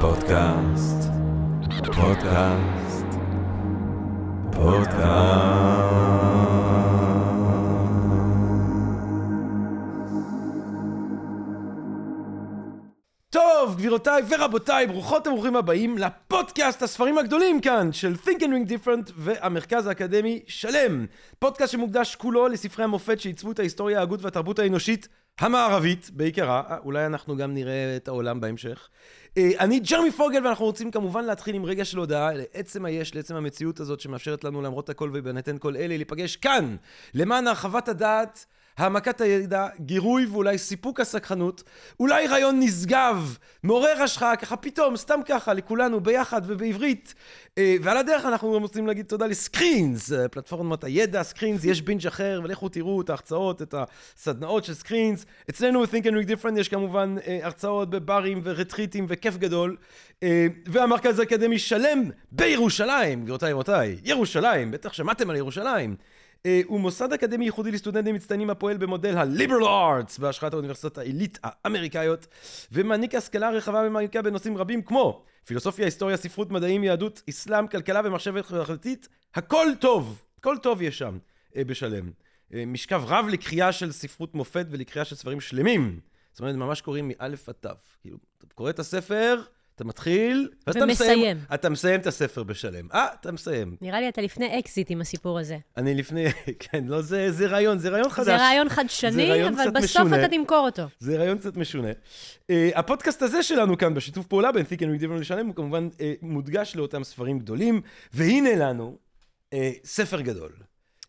פודקאסט, פודקאסט, פודקאסט. טוב, גבירותיי ורבותיי, ברוכות וברוכים הבאים לפודקאסט הספרים הגדולים כאן של Think and Ring Different והמרכז האקדמי שלם. פודקאסט שמוקדש כולו לספרי המופת שעיצבו את ההיסטוריה, ההגות והתרבות האנושית המערבית בעיקרה, אה, אולי אנחנו גם נראה את העולם בהמשך. אה, אני ג'רמי פוגל, ואנחנו רוצים כמובן להתחיל עם רגע של הודעה לעצם היש, לעצם המציאות הזאת שמאפשרת לנו למרות הכל ובהינתן כל אלה, להיפגש כאן, למען הרחבת הדעת. העמקת הידע, גירוי ואולי סיפוק הסקחנות, אולי רעיון נשגב, מעורר השחאה, ככה פתאום, סתם ככה, לכולנו, ביחד ובעברית. אה, ועל הדרך אנחנו גם רוצים להגיד תודה לסקרינס, אה, פלטפורמת הידע, סקרינס, יש בינג' אחר, ולכו תראו את ההרצאות, את הסדנאות של סקרינס. אצלנו ב-Think and Read Different יש כמובן אה, הרצאות בברים ורטריטים וכיף גדול. והמרכז האקדמי שלם בירושלים, גבירותיי ורבותיי, ירושלים, בטח שמעתם על ירושלים. אה, הוא מוסד אקדמי ייחודי לסטודנטים מצטיינים הפועל במודל ה-Liberal Arts בהשחת האוניברסיטאות העילית האמריקאיות ומעניק השכלה רחבה ומעניקה בנושאים רבים כמו פילוסופיה, היסטוריה, ספרות, מדעים, יהדות, אסלאם, כלכלה ומחשבת חברתית הכל טוב, הכל טוב יש שם אה, בשלם. אה, משכב רב לקריאה של ספרות מופת ולקריאה של ספרים שלמים. זאת אומרת, ממש קוראים מאלף עד תו. כאילו, אתה קורא את הספר, אתה מתחיל, ואז אתה מסיים. אתה מסיים את הספר בשלם. אה, אתה מסיים. נראה לי אתה לפני אקזיט עם הסיפור הזה. אני לפני, כן, לא, זה, זה רעיון, זה רעיון חדש. זה רעיון חדשני, זה רעיון אבל בסוף משונה. אתה תמכור אותו. זה רעיון קצת משונה. Uh, הפודקאסט הזה שלנו כאן, בשיתוף פעולה בין תיק and לשלם, הוא כמובן uh, מודגש לאותם ספרים גדולים, והנה לנו uh, ספר גדול.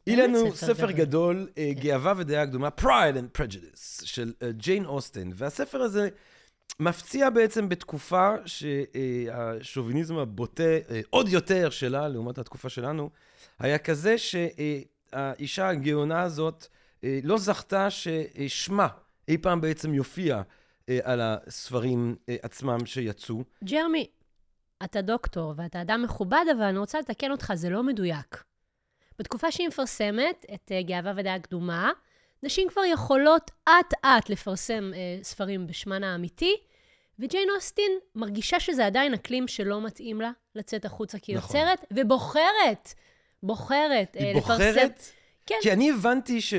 הנה לנו ספר גדול, uh, גאווה ודעה קדומה, Pride and Prejudice, של ג'יין אוסטן, והספר הזה... מפציע בעצם בתקופה שהשוביניזם הבוטה אה, עוד יותר שלה, לעומת התקופה שלנו, היה כזה שהאישה הגאונה הזאת אה, לא זכתה ששמה אי פעם בעצם יופיע אה, על הספרים עצמם שיצאו. ג'רמי, אתה דוקטור ואתה אדם מכובד, אבל אני רוצה לתקן אותך, זה לא מדויק. בתקופה שהיא מפרסמת את גאווה ודעה קדומה, נשים כבר יכולות אט-אט לפרסם אה, ספרים בשמן האמיתי, וג'יין אוסטין מרגישה שזה עדיין אקלים שלא מתאים לה לצאת החוצה כיוצרת, נכון. ובוחרת, בוחרת היא אה, בוחרת? לפרסם... כן. כי אני הבנתי ש...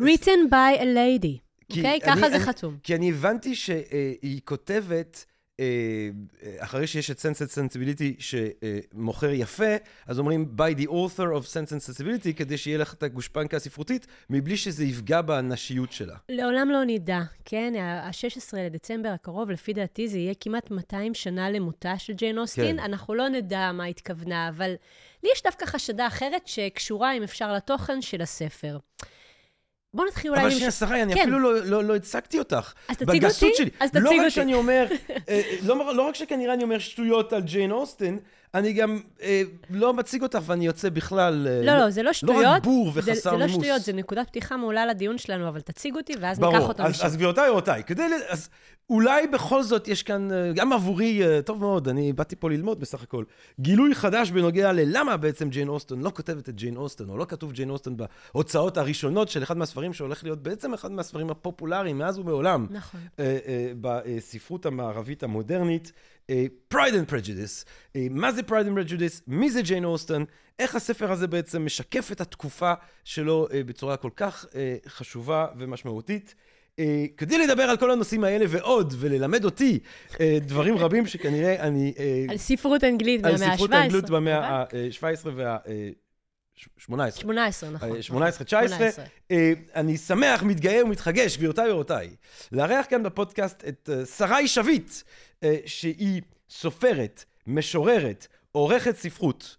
written by a lady, אוקיי? Okay? ככה זה אני, חתום. כי אני הבנתי שהיא כותבת... אה, אחרי שיש את Sense and Sensibility שמוכר יפה, אז אומרים by the author of Sense and Sensibility, כדי שיהיה לך את הגושפנקה הספרותית, מבלי שזה יפגע בנשיות שלה. לעולם לא נדע, כן? ה-16 לדצמבר הקרוב, לפי דעתי, זה יהיה כמעט 200 שנה למותה של ג'יין אוסטין. כן. אנחנו לא נדע מה התכוונה, אבל לי יש דווקא חשדה אחרת שקשורה, אם אפשר, לתוכן של הספר. בוא נתחיל אולי... אבל שנייה, שרי, אני כן. אפילו לא, לא, לא הצגתי אותך. אז תציג אותי? אז תציג לא אותי. רק שאני אומר, אה, לא, לא רק שכנראה אני אומר שטויות על ג'יין אוסטן, אני גם אה, לא מציג אותך ואני יוצא בכלל... אה, לא, לא, זה לא שטויות. לא רק בור וחסר נימוס. זה, זה לא שטויות, זה נקודת פתיחה מעולה לדיון שלנו, אבל תציג אותי ואז ברור. ניקח אותו משם. ברור, אז גבירותיי ורבותיי, כדי... ל... אז אולי בכל זאת יש כאן, אה, גם עבורי, אה, טוב מאוד, אני באתי פה ללמוד בסך הכל, גילוי חדש בנוגע ללמה בעצם ג'יין אוסטון לא כותבת את ג'יין אוסטון, או לא כתוב ג'יין אוסטון בהוצאות הראשונות של אחד מהספרים שהולך להיות בעצם אחד מהספרים הפופולריים מאז ומעולם. נכון. בספרות המערבית המודרנית. Pride and Prejudice. מה זה Pride and Prejudice? מי זה ג'יין אוסטון? איך הספר הזה בעצם משקף את התקופה שלו בצורה כל כך חשובה ומשמעותית. Uh, כדי לדבר על כל הנושאים האלה ועוד, וללמד אותי uh, דברים רבים שכנראה אני... Uh, על ספרות אנגלית במאה ה-17. על ספרות אנגלית במאה ה-17 וה... 18. 18, נכון. 18, 19. אני שמח, מתגאה ומתחגש, גבירותיי ורבותיי, לארח כאן בפודקאסט את שרי שביט, שהיא סופרת, משוררת, עורכת ספרות.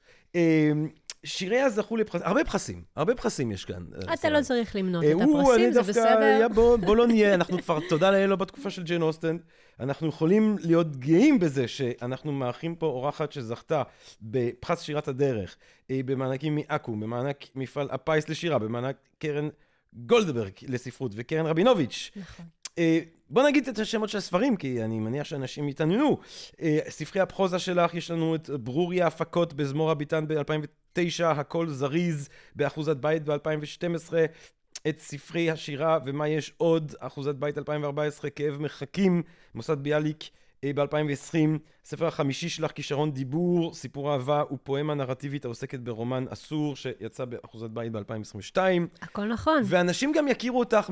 שיריה זכו לפרסים, הרבה פרסים, הרבה פרסים יש כאן. אה, אתה לא צריך למנות את הפרסים, זה בסדר. בוא לא נהיה, אנחנו כבר, תודה לאל, לא בתקופה של ג'יין אוסטן. אנחנו יכולים להיות גאים בזה שאנחנו מארחים פה אורחת שזכתה בפרס שירת הדרך, אה, במענקים מעכו"ם, במענק מפעל הפיס לשירה, במענק קרן גולדברג לספרות וקרן רבינוביץ'. נכון. אה, בוא נגיד את השמות של הספרים, כי אני מניח שאנשים יתעניינו. אה, ספרי הפרוזה שלך, יש לנו את ברוריה הפקות בזמור הביטן ב-2009, הכל זריז באחוזת בית ב-2012, את ספרי השירה ומה יש עוד, אחוזת בית 2014, כאב מחכים, מוסד ביאליק, ב-2020, הספר החמישי שלך, כישרון דיבור, סיפור אהבה ופואמה נרטיבית העוסקת ברומן אסור, שיצא באחוזת בית ב-2022. הכל נכון. ואנשים גם יכירו אותך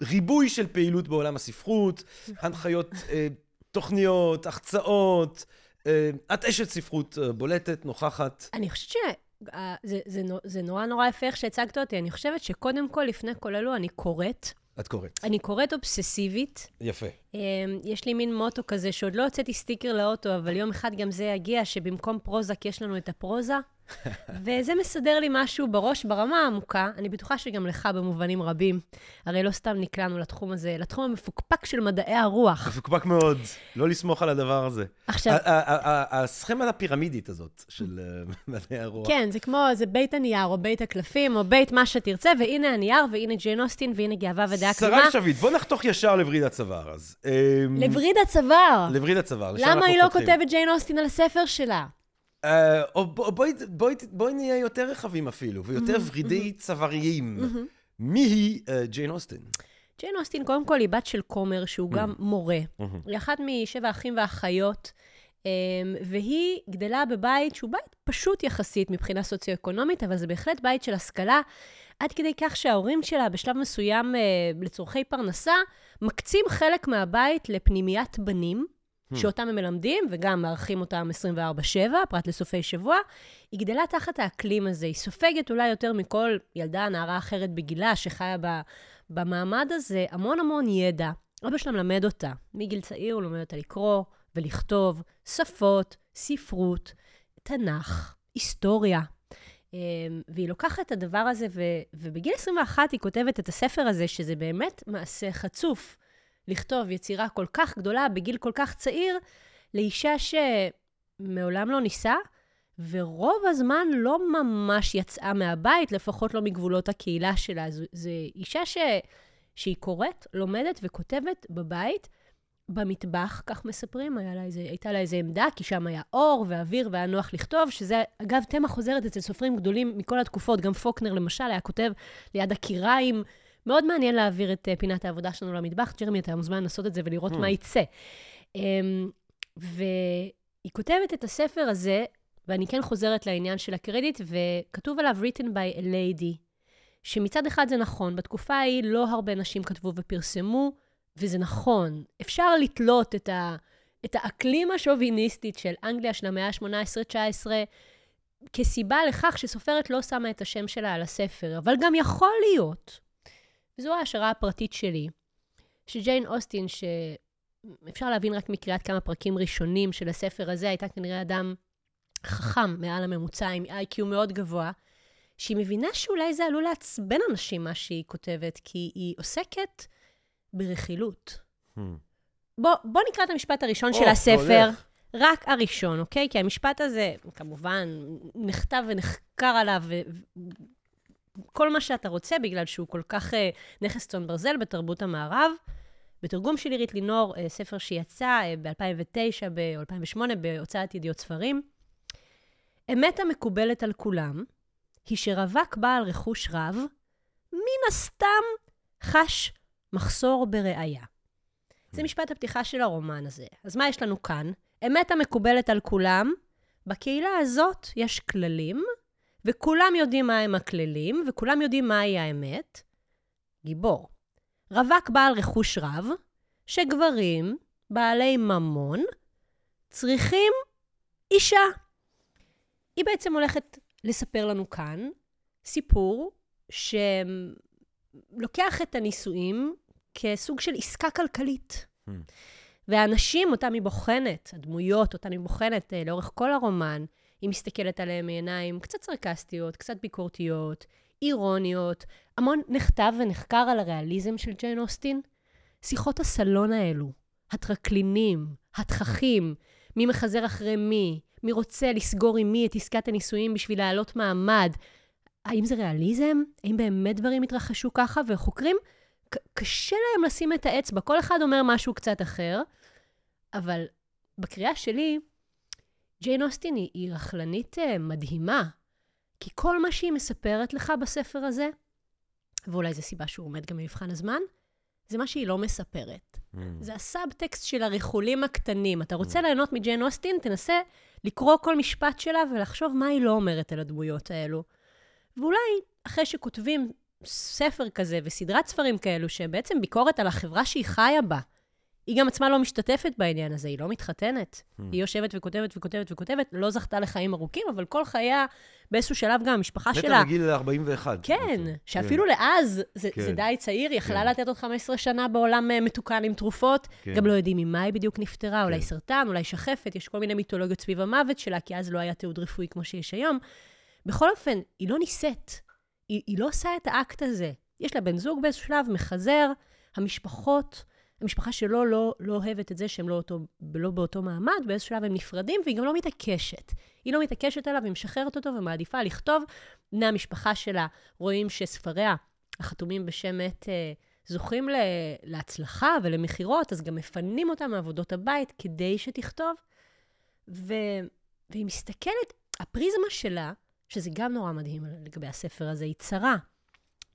מריבוי של פעילות בעולם הספרות, הנחיות אה, תוכניות, החצאות. אה, את אשת ספרות אה, בולטת, נוכחת. אני חושבת ש... אה, זה, זה, זה נורא נורא יפה איך שהצגת אותי. אני חושבת שקודם כל, לפני כל אלו, אני קוראת. את קוראת. אני קוראת אובססיבית. יפה. אמ, יש לי מין מוטו כזה, שעוד לא הוצאתי סטיקר לאוטו, אבל יום אחד גם זה יגיע, שבמקום פרוזק יש לנו את הפרוזה. וזה מסדר לי משהו בראש ברמה העמוקה. אני בטוחה שגם לך במובנים רבים. הרי לא סתם נקלענו לתחום הזה, לתחום המפוקפק של מדעי הרוח. מפוקפק מאוד, לא לסמוך על הדבר הזה. עכשיו, הסכמה הפירמידית הזאת של אה, מדעי הרוח. כן, זה כמו, זה בית הנייר, או בית הקלפים, או בית מה שתרצה, והנה הנייר, והנה ג'יין אוסטין, והנה גאווה ודעה קדומה. שרי שביט, בוא נחתוך ישר לווריד הצוואר אז. אמ, לווריד הצוואר. לווריד הצוואר, למה היא לא. כותבת ג'יין אוסטין על הספר שלה? אה, או בוא- בואי- בואי בואי נהיה יותר רחבים אפילו, ויותר ורידי צוואריים. מי היא אה, ג'יין אוסטין? ג'יין אוסטין, קודם כל, היא בת של כומר, שהוא Mm. גם מורה. היא אחת משבע אחים ואחיות, אמ, והיא גדלה בבית שהוא בית פשוט יחסית מבחינה סוציו-אקונומית, אבל זה בהחלט בית של השכלה, עד כדי כך שההורים שלה, בשלב מסוים, אה, לצורכי פרנסה, מקצים חלק מהבית לפנימיית בנים. שאותם הם מלמדים, וגם מארחים אותם 24/7, פרט לסופי שבוע. היא גדלה תחת האקלים הזה, היא סופגת אולי יותר מכל ילדה, נערה אחרת בגילה, שחיה ב, במעמד הזה, המון המון ידע. אבא שלה מלמד אותה. מגיל צעיר הוא לומד אותה לקרוא ולכתוב, שפות, ספרות, תנ"ך, היסטוריה. אמ, והיא לוקחת את הדבר הזה, ו, ובגיל 21 היא כותבת את הספר הזה, שזה באמת מעשה חצוף. לכתוב יצירה כל כך גדולה בגיל כל כך צעיר, לאישה שמעולם לא ניסה, ורוב הזמן לא ממש יצאה מהבית, לפחות לא מגבולות הקהילה שלה. זו, אישה ש, שהיא קוראת, לומדת וכותבת בבית, במטבח, כך מספרים, לה איזה, הייתה לה איזו עמדה, כי שם היה אור ואוויר והיה נוח לכתוב, שזה, אגב, תמה חוזרת אצל סופרים גדולים מכל התקופות, גם פוקנר למשל היה כותב ליד הקיריים. מאוד מעניין להעביר את אה, פינת העבודה שלנו למטבח. ג'רמי, אתה מוזמן לעשות את זה ולראות Hmm. מה יצא. אמ, והיא כותבת את הספר הזה, ואני כן חוזרת לעניין של הקרדיט, וכתוב עליו written by a lady, שמצד אחד זה נכון, בתקופה ההיא לא הרבה נשים כתבו ופרסמו, וזה נכון. אפשר לתלות את, ה, את האקלים השוביניסטית של אנגליה של המאה ה-18-19 כסיבה לכך שסופרת לא שמה את השם שלה על הספר, אבל גם יכול להיות, וזו ההשערה הפרטית שלי, שג'יין אוסטין, שאפשר להבין רק מקריאת כמה פרקים ראשונים של הספר הזה, הייתה כנראה אדם חכם מעל הממוצע, עם איי-קיו מאוד גבוה, שהיא מבינה שאולי זה עלול לעצבן אנשים, מה שהיא כותבת, כי היא עוסקת ברכילות. בוא, בוא נקרא את המשפט הראשון או, של הספר. הולך. רק הראשון, אוקיי? כי המשפט הזה, כמובן, נכתב ונחקר עליו, וכל מה שאתה רוצה, בגלל שהוא כל כך uh, נכס צאן ברזל בתרבות המערב. בתרגום של עירית לינור, uh, ספר שיצא uh, ב-2009 או 2008 בהוצאת ידיעות ספרים. אמת המקובלת על כולם, היא שרווק בעל רכוש רב, מן הסתם חש מחסור בראייה. זה משפט הפתיחה של הרומן הזה. אז מה יש לנו כאן? אמת המקובלת על כולם, בקהילה הזאת יש כללים, וכולם יודעים מה הם הכללים, וכולם יודעים מהי האמת. גיבור. רווק בעל רכוש רב, שגברים, בעלי ממון, צריכים אישה. היא בעצם הולכת לספר לנו כאן סיפור שלוקח את הנישואים כסוג של עסקה כלכלית. Hmm. והאנשים, אותם היא בוחנת, הדמויות, אותן היא בוחנת אה, לאורך כל הרומן, היא מסתכלת עליהם מעיניים קצת סרקסטיות, קצת ביקורתיות, אירוניות. המון נכתב ונחקר על הריאליזם של ג'יין אוסטין. שיחות הסלון האלו, הטרקלינים, התככים, מי מחזר אחרי מי, מי רוצה לסגור עם מי את עסקת הנישואים בשביל להעלות מעמד. האם זה ריאליזם? האם באמת דברים התרחשו ככה? וחוקרים, קשה להם לשים את האצבע. כל אחד אומר משהו קצת אחר, אבל בקריאה שלי, ג'יין אוסטין היא, היא רכלנית uh, מדהימה, כי כל מה שהיא מספרת לך בספר הזה, ואולי זו סיבה שהוא עומד גם במבחן הזמן, זה מה שהיא לא מספרת. Mm. זה הסאבטקסט של הריחולים הקטנים. אתה רוצה ליהנות מג'יין אוסטין, תנסה לקרוא כל משפט שלה ולחשוב מה היא לא אומרת על הדמויות האלו. ואולי אחרי שכותבים ספר כזה וסדרת ספרים כאלו, שבעצם ביקורת על החברה שהיא חיה בה, היא גם עצמה לא משתתפת בעניין הזה, היא לא מתחתנת. Hmm. היא יושבת וכותבת וכותבת וכותבת, לא זכתה לחיים ארוכים, אבל כל חייה, באיזשהו שלב גם המשפחה שלה... מתה בגיל 41. כן, בעצם. שאפילו לאז זה, כן. זה די צעיר, היא יכלה כן. לתת עוד 15 שנה בעולם אה, מתוקן עם תרופות. כן. גם לא יודעים ממה היא בדיוק נפטרה, אולי כן. סרטן, אולי שחפת, יש כל מיני מיתולוגיות סביב המוות שלה, כי אז לא היה תיעוד רפואי כמו שיש היום. בכל אופן, היא לא נישאת. היא, היא לא עושה את האקט הזה. יש לה בן זוג באיזשהו שלב, מחזר, המשפחות, המשפחה שלו לא, לא אוהבת את זה שהם לא, אותו, לא באותו מעמד, באיזשהו שלב הם נפרדים, והיא גם לא מתעקשת. היא לא מתעקשת עליו, היא משחררת אותו ומעדיפה לכתוב. בני המשפחה שלה רואים שספריה, החתומים בשם עת, אה, זוכים ל- להצלחה ולמכירות, אז גם מפנים אותה מעבודות הבית כדי שתכתוב. ו... והיא מסתכלת, הפריזמה שלה, שזה גם נורא מדהים לגבי הספר הזה, היא צרה.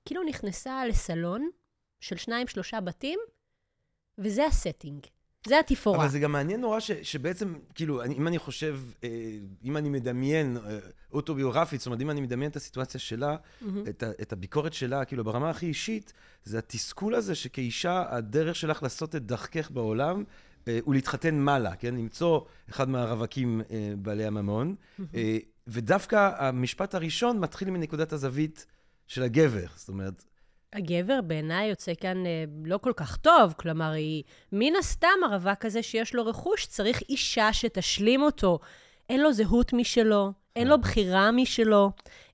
כאילו נכנסה לסלון של שניים, שלושה בתים, וזה הסטינג. זה התפאורה. אבל זה גם מעניין נורא ש, שבעצם, כאילו, אני, אם אני חושב, אה, אם אני מדמיין אה, אוטוביוגרפית, זאת אומרת, אם אני מדמיין את הסיטואציה שלה, מהמם. את, ה, את הביקורת שלה, כאילו, ברמה הכי אישית, זה התסכול הזה שכאישה, הדרך שלך לעשות את דרכך בעולם, אה, הוא להתחתן מעלה, כן? למצוא אחד מהרווקים אה, בעלי הממון. אה, ודווקא המשפט הראשון מתחיל מנקודת הזווית של הגבר. זאת אומרת, הגבר בעיניי יוצא כאן אה, לא כל כך טוב, כלומר, היא מן הסתם הרווק הזה שיש לו רכוש, צריך אישה שתשלים אותו. אין לו זהות משלו, אין לו בחירה משלו,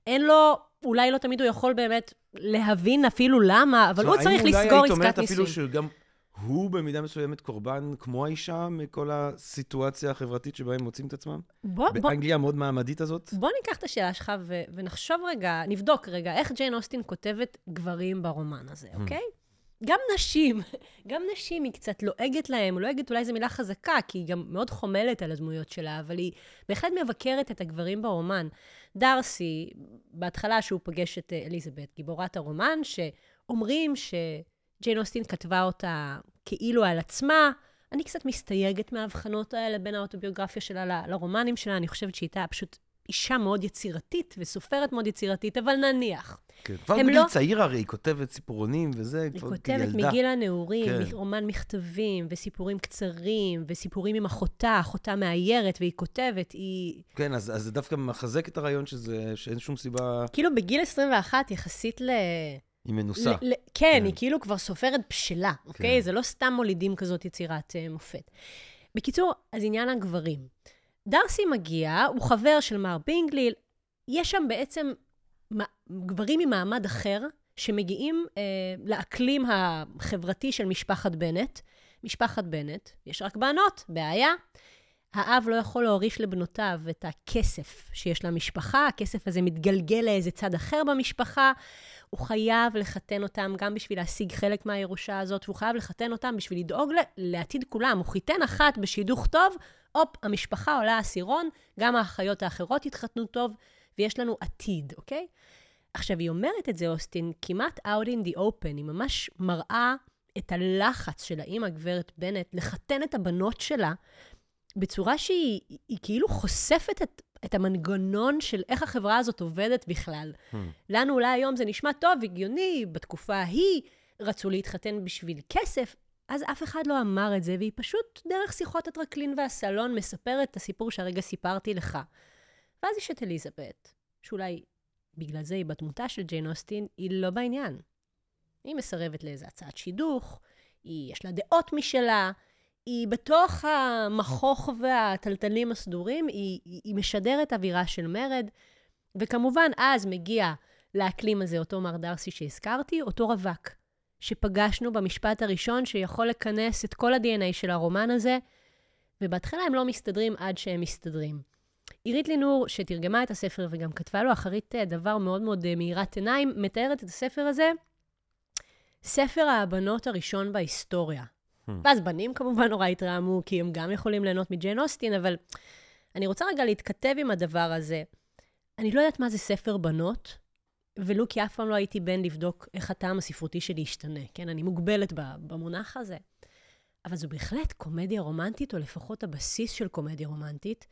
אין לו, אולי לא תמיד הוא יכול באמת להבין אפילו למה, אבל הוא צריך האם לסגור אולי היית אומרת עסקת נישואים. אפילו שגם הוא במידה מסוימת קורבן כמו האישה מכל הסיטואציה החברתית שבה הם מוצאים את עצמם? בוא, בוא, באנגליה המאוד מעמדית הזאת? בוא ניקח את השאלה שלך ו- ונחשוב רגע, נבדוק רגע, איך ג'יין אוסטין כותבת גברים ברומן הזה, אוקיי? גם נשים, גם נשים היא קצת לועגת להם, לועגת אולי זו מילה חזקה, כי היא גם מאוד חומלת על הדמויות שלה, אבל היא בהחלט מבקרת את הגברים ברומן. דארסי, בהתחלה שהוא פוגש את אה, אליזבת, גיבורת הרומן, שאומרים שג'יין אוסטין כתבה אותה כאילו על עצמה. אני קצת מסתייגת מההבחנות האלה בין האוטוביוגרפיה שלה ל- לרומנים שלה, אני חושבת שהיא הייתה פשוט אישה מאוד יצירתית וסופרת מאוד יצירתית, אבל נניח. כן. כבר הם בגיל לא- צעיר הרי היא כותבת סיפורונים וזה, היא כבר כותבת כילדה. מגיל הנעורים, כן. כן. רומן מכתבים, וסיפורים קצרים, וסיפורים עם אחותה, אחותה מאיירת, והיא כותבת, היא... כן, אז, אז זה דווקא מחזק את הרעיון שזה, שאין שום סיבה, כאילו בגיל 21, יחסית ל... היא מנוסה. ל... ל... כן, כן. היא כאילו כבר סופרת בשלה, אוקיי? זה לא סתם מולידים כזאת יצירת uh, מופת. בקיצור, אז עניין הגברים. דארסי מגיע, הוא חבר של מר בינגלי, יש שם בעצם גברים ממעמד אחר, שמגיעים אה, לאקלים החברתי של משפחת בנט. משפחת בנט, יש רק בנות, בעיה. האב לא יכול להוריש לבנותיו את הכסף שיש למשפחה, הכסף הזה מתגלגל לאיזה צד אחר במשפחה. הוא חייב לחתן אותם גם בשביל להשיג חלק מהירושה הזאת, והוא חייב לחתן אותם בשביל לדאוג לעתיד כולם. הוא חיתן אחת בשידוך טוב, הופ, המשפחה עולה עשירון, גם האחיות האחרות התחתנו טוב, ויש לנו עתיד, אוקיי? עכשיו, היא אומרת את זה, אוסטין, כמעט out in the open, היא ממש מראה את הלחץ של האימא, גברת בנט, לחתן את הבנות שלה, בצורה שהיא היא, כאילו חושפת את, את המנגנון של איך החברה הזאת עובדת בכלל. Hmm. לנו אולי היום זה נשמע טוב, הגיוני, בתקופה ההיא רצו להתחתן בשביל כסף, אז אף אחד לא אמר את זה, והיא פשוט דרך שיחות הטרקלין והסלון מספרת את הסיפור שהרגע סיפרתי לך. ואז יש את אליזבת, שאולי בגלל זה היא בתמותה של ג'יין אוסטין, היא לא בעניין. היא מסרבת לאיזה הצעת שידוך, היא, יש לה דעות משלה, היא בתוך המכוך והטלטלים הסדורים, היא, היא, משדרת אווירה של מרד, וכמובן, אז מגיע לאקלים הזה אותו מר דרסי שהזכרתי, אותו רווק, שפגשנו במשפט הראשון, שיכול לכנס את כל ה-DNA של הרומן הזה, ובהתחלה הם לא מסתדרים עד שהם מסתדרים. עירית לינור, שתרגמה את הספר וגם כתבה לו אחרית אה, דבר מאוד מאוד אה, מאירת עיניים, מתארת את הספר הזה, ספר הבנות הראשון בהיסטוריה. Hmm. ואז בנים כמובן נורא התרעמו, כי הם גם יכולים ליהנות מג'יין אוסטין, אבל אני רוצה רגע להתכתב עם הדבר הזה. אני לא יודעת מה זה ספר בנות, ולו כי אף פעם לא הייתי בן לבדוק איך הטעם הספרותי שלי ישתנה, כן? אני מוגבלת במונח הזה. אבל זו בהחלט קומדיה רומנטית, או לפחות הבסיס של קומדיה רומנטית.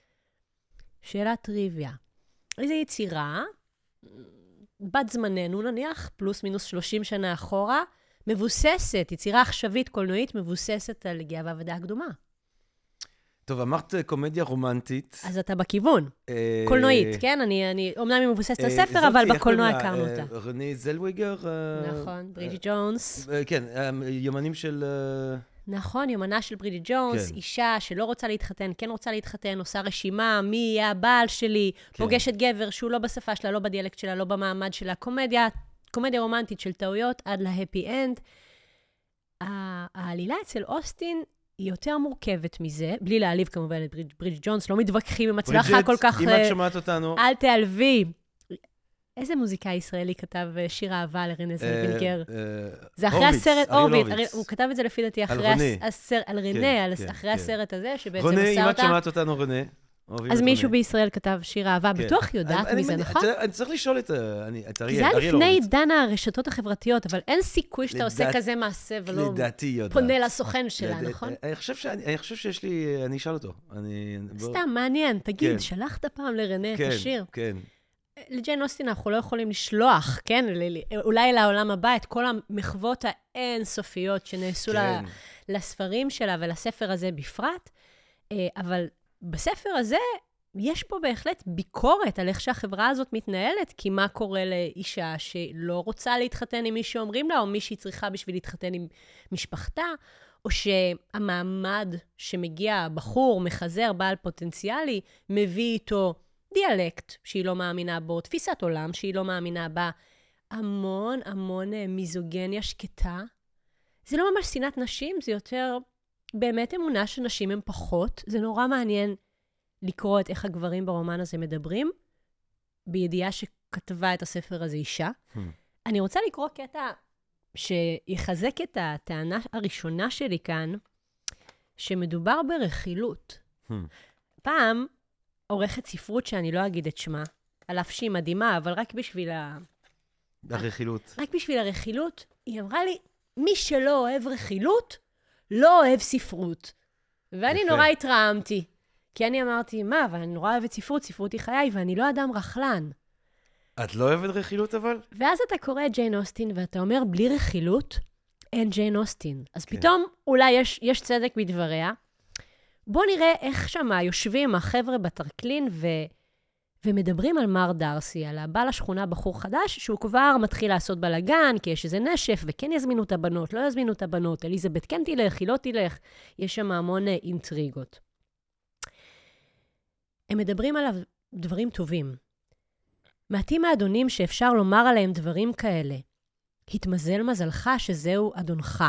שאלת טריוויה. איזו יצירה, בת זמננו נניח, פלוס מינוס 30 שנה אחורה, מבוססת, יצירה עכשווית קולנועית מבוססת על גאווה ודעה קדומה. טוב, אמרת קומדיה רומנטית. אז אתה בכיוון. אה, קולנועית, כן? אני, אני, אומנם היא מבוססת על אה, ספר, אבל בקולנוע הכרנו אותה. אה, רנה זלווגר. נכון, ברידג'ט ג'ונס. כן, יומנים של... נכון, יומנה של ברידג'ט ג'ונס, כן. אישה שלא רוצה להתחתן, כן רוצה להתחתן, עושה רשימה, מי יהיה הבעל שלי, כן. פוגשת גבר שהוא לא בשפה שלה, לא בדיאלקט שלה, לא במעמד שלה, קומדיה, קומדיה רומנטית של טעויות עד להפי אנד. העלילה אצל אוסטין היא יותר מורכבת מזה, בלי להעליב כמובן את ברידג'ט ג'ונס, לא מתווכחים עם הצלחה כל כך... אם את שומעת אותנו... אל תעלבי. איזה מוזיקאי ישראלי כתב אה, שיר אהבה לרנה זלווינגר? אה, אה, זה אחרי הסרט, הורוביץ, הוא כתב את זה לפי דעתי אחרי הסרט, על רנה, כן, אחרי כן. הסרט הזה, שבעצם עשה אותה... רנה, אם את שומעת אותנו, רנה. אז מישהו בישראל כתב שיר אהבה, כן. בטוח יודעת מזה, נכון? אני צריך לשאול את אריאל, זה היה לפני עידן הרשתות החברתיות, אבל אין סיכוי שאתה עושה כזה מעשה ולא פונה לסוכן שלה, נכון? אני חושב שיש לי, אני אשאל אותו. סתם, מעניין, תגיד, שלחת פעם לרנה את השיר? כן, כן. לג'יין אוסטין אנחנו לא יכולים לשלוח, כן? אולי לעולם הבא, את כל המחוות האינסופיות שנעשו כן. לספרים שלה ולספר הזה בפרט, אה, אבל בספר הזה יש פה בהחלט ביקורת על איך שהחברה הזאת מתנהלת, כי מה קורה לאישה שלא רוצה להתחתן עם מי שאומרים לה, או מי שהיא צריכה בשביל להתחתן עם משפחתה, או שהמעמד שמגיע בחור, מחזר, בעל פוטנציאלי, מביא איתו דיאלקט שהיא לא מאמינה בו, תפיסת עולם שהיא לא מאמינה בה, המון המון אה, מיזוגניה שקטה. זה לא ממש שנאת נשים, זה יותר באמת אמונה שנשים הן פחות. זה נורא מעניין לקרוא את איך הגברים ברומן הזה מדברים, בידיעה שכתבה את הספר הזה אישה. Hmm. אני רוצה לקרוא קטע שיחזק את הטענה הראשונה שלי כאן, שמדובר ברכילות. Hmm. פעם, עורכת ספרות שאני לא אגיד את שמה, על אף שהיא מדהימה, אבל רק בשביל ה... הרכילות. רק בשביל הרכילות, היא אמרה לי, מי שלא אוהב רכילות, לא אוהב ספרות. ואני יפה. נורא התרעמתי. כי אני אמרתי, מה, אבל אני נורא אוהבת ספרות, ספרות היא חיי, ואני לא אדם רכלן. את לא אוהבת רכילות אבל? ואז אתה קורא את ג'יין אוסטין, ואתה אומר, בלי רכילות, אין ג'יין אוסטין. אז כן. פתאום אולי יש, יש צדק בדבריה. בואו נראה איך שמה יושבים החבר'ה בטרקלין ו... ומדברים על מר דרסי, על הבעל השכונה, בחור חדש, שהוא כבר מתחיל לעשות בלאגן, כי יש איזה נשף, וכן יזמינו את הבנות, לא יזמינו את הבנות, אליזבת כן תלך, היא לא תלך. יש שם המון אה, אינטריגות. הם מדברים עליו דברים טובים. מעטים האדונים שאפשר לומר עליהם דברים כאלה. התמזל מזלך שזהו אדונך,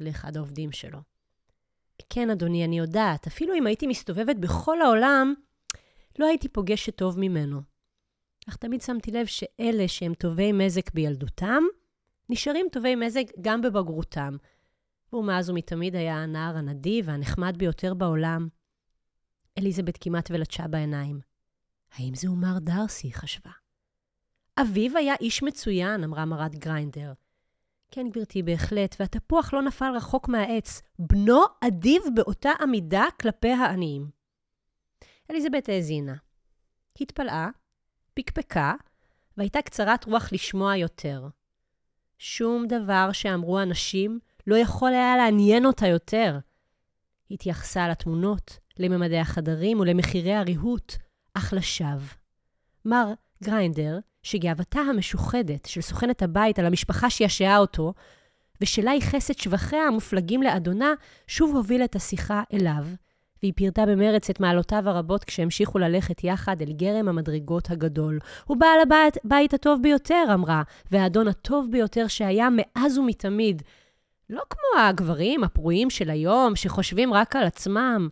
לאחד העובדים שלו. כן, אדוני, אני יודעת, אפילו אם הייתי מסתובבת בכל העולם, לא הייתי פוגשת טוב ממנו. אך תמיד שמתי לב שאלה שהם טובי מזק בילדותם, נשארים טובי מזק גם בבגרותם. והוא מאז ומתמיד היה הנער הנדיב והנחמד ביותר בעולם. אליזבת כמעט ולטשה בעיניים. האם זהו מר דרסי? חשבה. אביו היה איש מצוין, אמרה מרת גריינדר. כן, גברתי, בהחלט, והתפוח לא נפל רחוק מהעץ. בנו אדיב באותה עמידה כלפי העניים. אליזבת האזינה. התפלאה, פקפקה, והייתה קצרת רוח לשמוע יותר. שום דבר שאמרו אנשים לא יכול היה לעניין אותה יותר. התייחסה לתמונות, לממדי החדרים ולמחירי הריהוט, אך לשווא. מר גריינדר, שגאוותה המשוחדת של סוכנת הבית על המשפחה שישעה אותו, ושלה ייחס את שבחיה המופלגים לאדונה, שוב הוביל את השיחה אליו, והיא פירטה במרץ את מעלותיו הרבות כשהמשיכו ללכת יחד אל גרם המדרגות הגדול. הוא בעל הבית, הבית הטוב ביותר, אמרה, והאדון הטוב ביותר שהיה מאז ומתמיד. לא כמו הגברים הפרועים של היום, שחושבים רק על עצמם,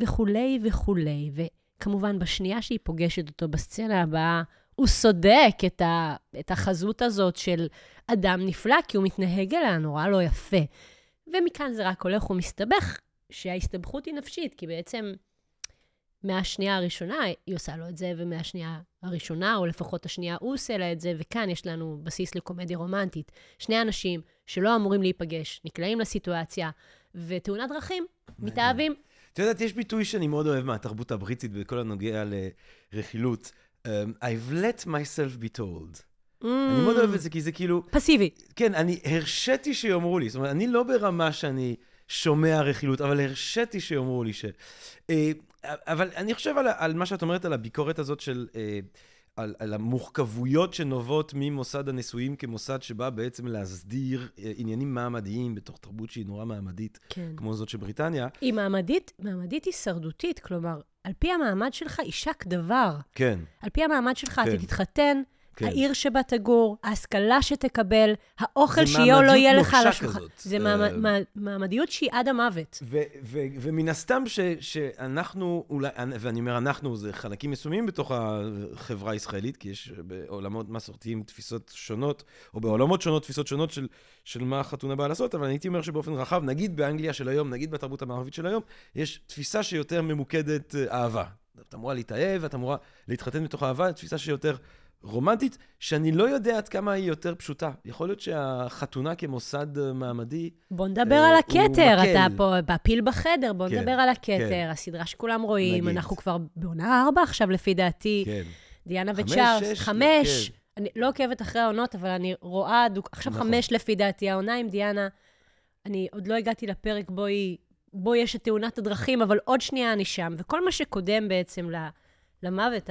וכולי וכולי. וכמובן, בשנייה שהיא פוגשת אותו בסצנה הבאה, הוא סודק את, ה, את החזות הזאת של אדם נפלא, כי הוא מתנהג אליה נורא לא יפה. ומכאן זה רק הולך ומסתבך, שההסתבכות היא נפשית, כי בעצם מהשנייה הראשונה היא עושה לו את זה, ומהשנייה הראשונה, או לפחות השנייה הוא עושה לה את זה, וכאן יש לנו בסיס לקומדיה רומנטית. שני אנשים שלא אמורים להיפגש, נקלעים לסיטואציה, ותאונת דרכים, מתאהבים. את יודעת, יש ביטוי שאני מאוד אוהב מהתרבות הבריטית בכל הנוגע לרכילות. Um, I've let myself be told. Mm, אני מאוד אוהב את זה, כי זה כאילו... פסיבי. כן, אני הרשיתי שיאמרו לי. זאת אומרת, אני לא ברמה שאני שומע רכילות, אבל הרשיתי שיאמרו לי ש... אה, אבל אני חושב על, על מה שאת אומרת, על הביקורת הזאת של... אה, על, על המורכבויות שנובעות ממוסד הנישואים כמוסד שבא בעצם להסדיר אה, עניינים מעמדיים בתוך תרבות שהיא נורא מעמדית, כן. כמו זאת של בריטניה. היא מעמדית, מעמדית הישרדותית, כלומר, על פי המעמד שלך יישק דבר. כן, על פי המעמד שלך כן. אתה תתחתן, כן. העיר שבה תגור, ההשכלה שתקבל, האוכל שיהיה או לא יהיה לך על השולחן. זה אה, מעמד- מע- מעמדיות שהיא עד המוות. ומן הסתם ש- שאנחנו, אולי, ואני אומר אנחנו, זה חלקים מסוימים בתוך החברה הישראלית, כי יש בעולמות מסורתיים תפיסות שונות, או בעולמות שונות תפיסות שונות של, של מה החתונה באה לעשות, אבל אני הייתי אומר שבאופן רחב, נגיד באנגליה של היום, נגיד בתרבות המערבית של היום, יש תפיסה שיותר ממוקדת אה, אהבה. את אמורה להתאהב, את אמורה להתחתן מתוך אהבה, תפיסה שיותר רומנטית, שאני לא יודע עד כמה היא יותר פשוטה. יכול להיות שהחתונה כמוסד אה, מעמדי, בוא נדבר אה, על הכתר. אתה פה בפיל בחדר, בוא כן, נדבר על הכתר, כן. הסדרה שכולם רואים, נגיד. אנחנו כבר בעונה ארבע עכשיו לפי דעתי, כן. דיאנה חמש, וצ'ארלס, חמש, כן. אני לא עוקבת אחרי העונות, אבל אני רואה, דוק- עכשיו נכון. חמש לפי דעתי, העונה עם דיאנה, אני עוד לא הגעתי לפרק בו היא, בו יש את תאונת הדרכים, אבל עוד שנייה אני שם, וכל מה שקודם בעצם ל... למוות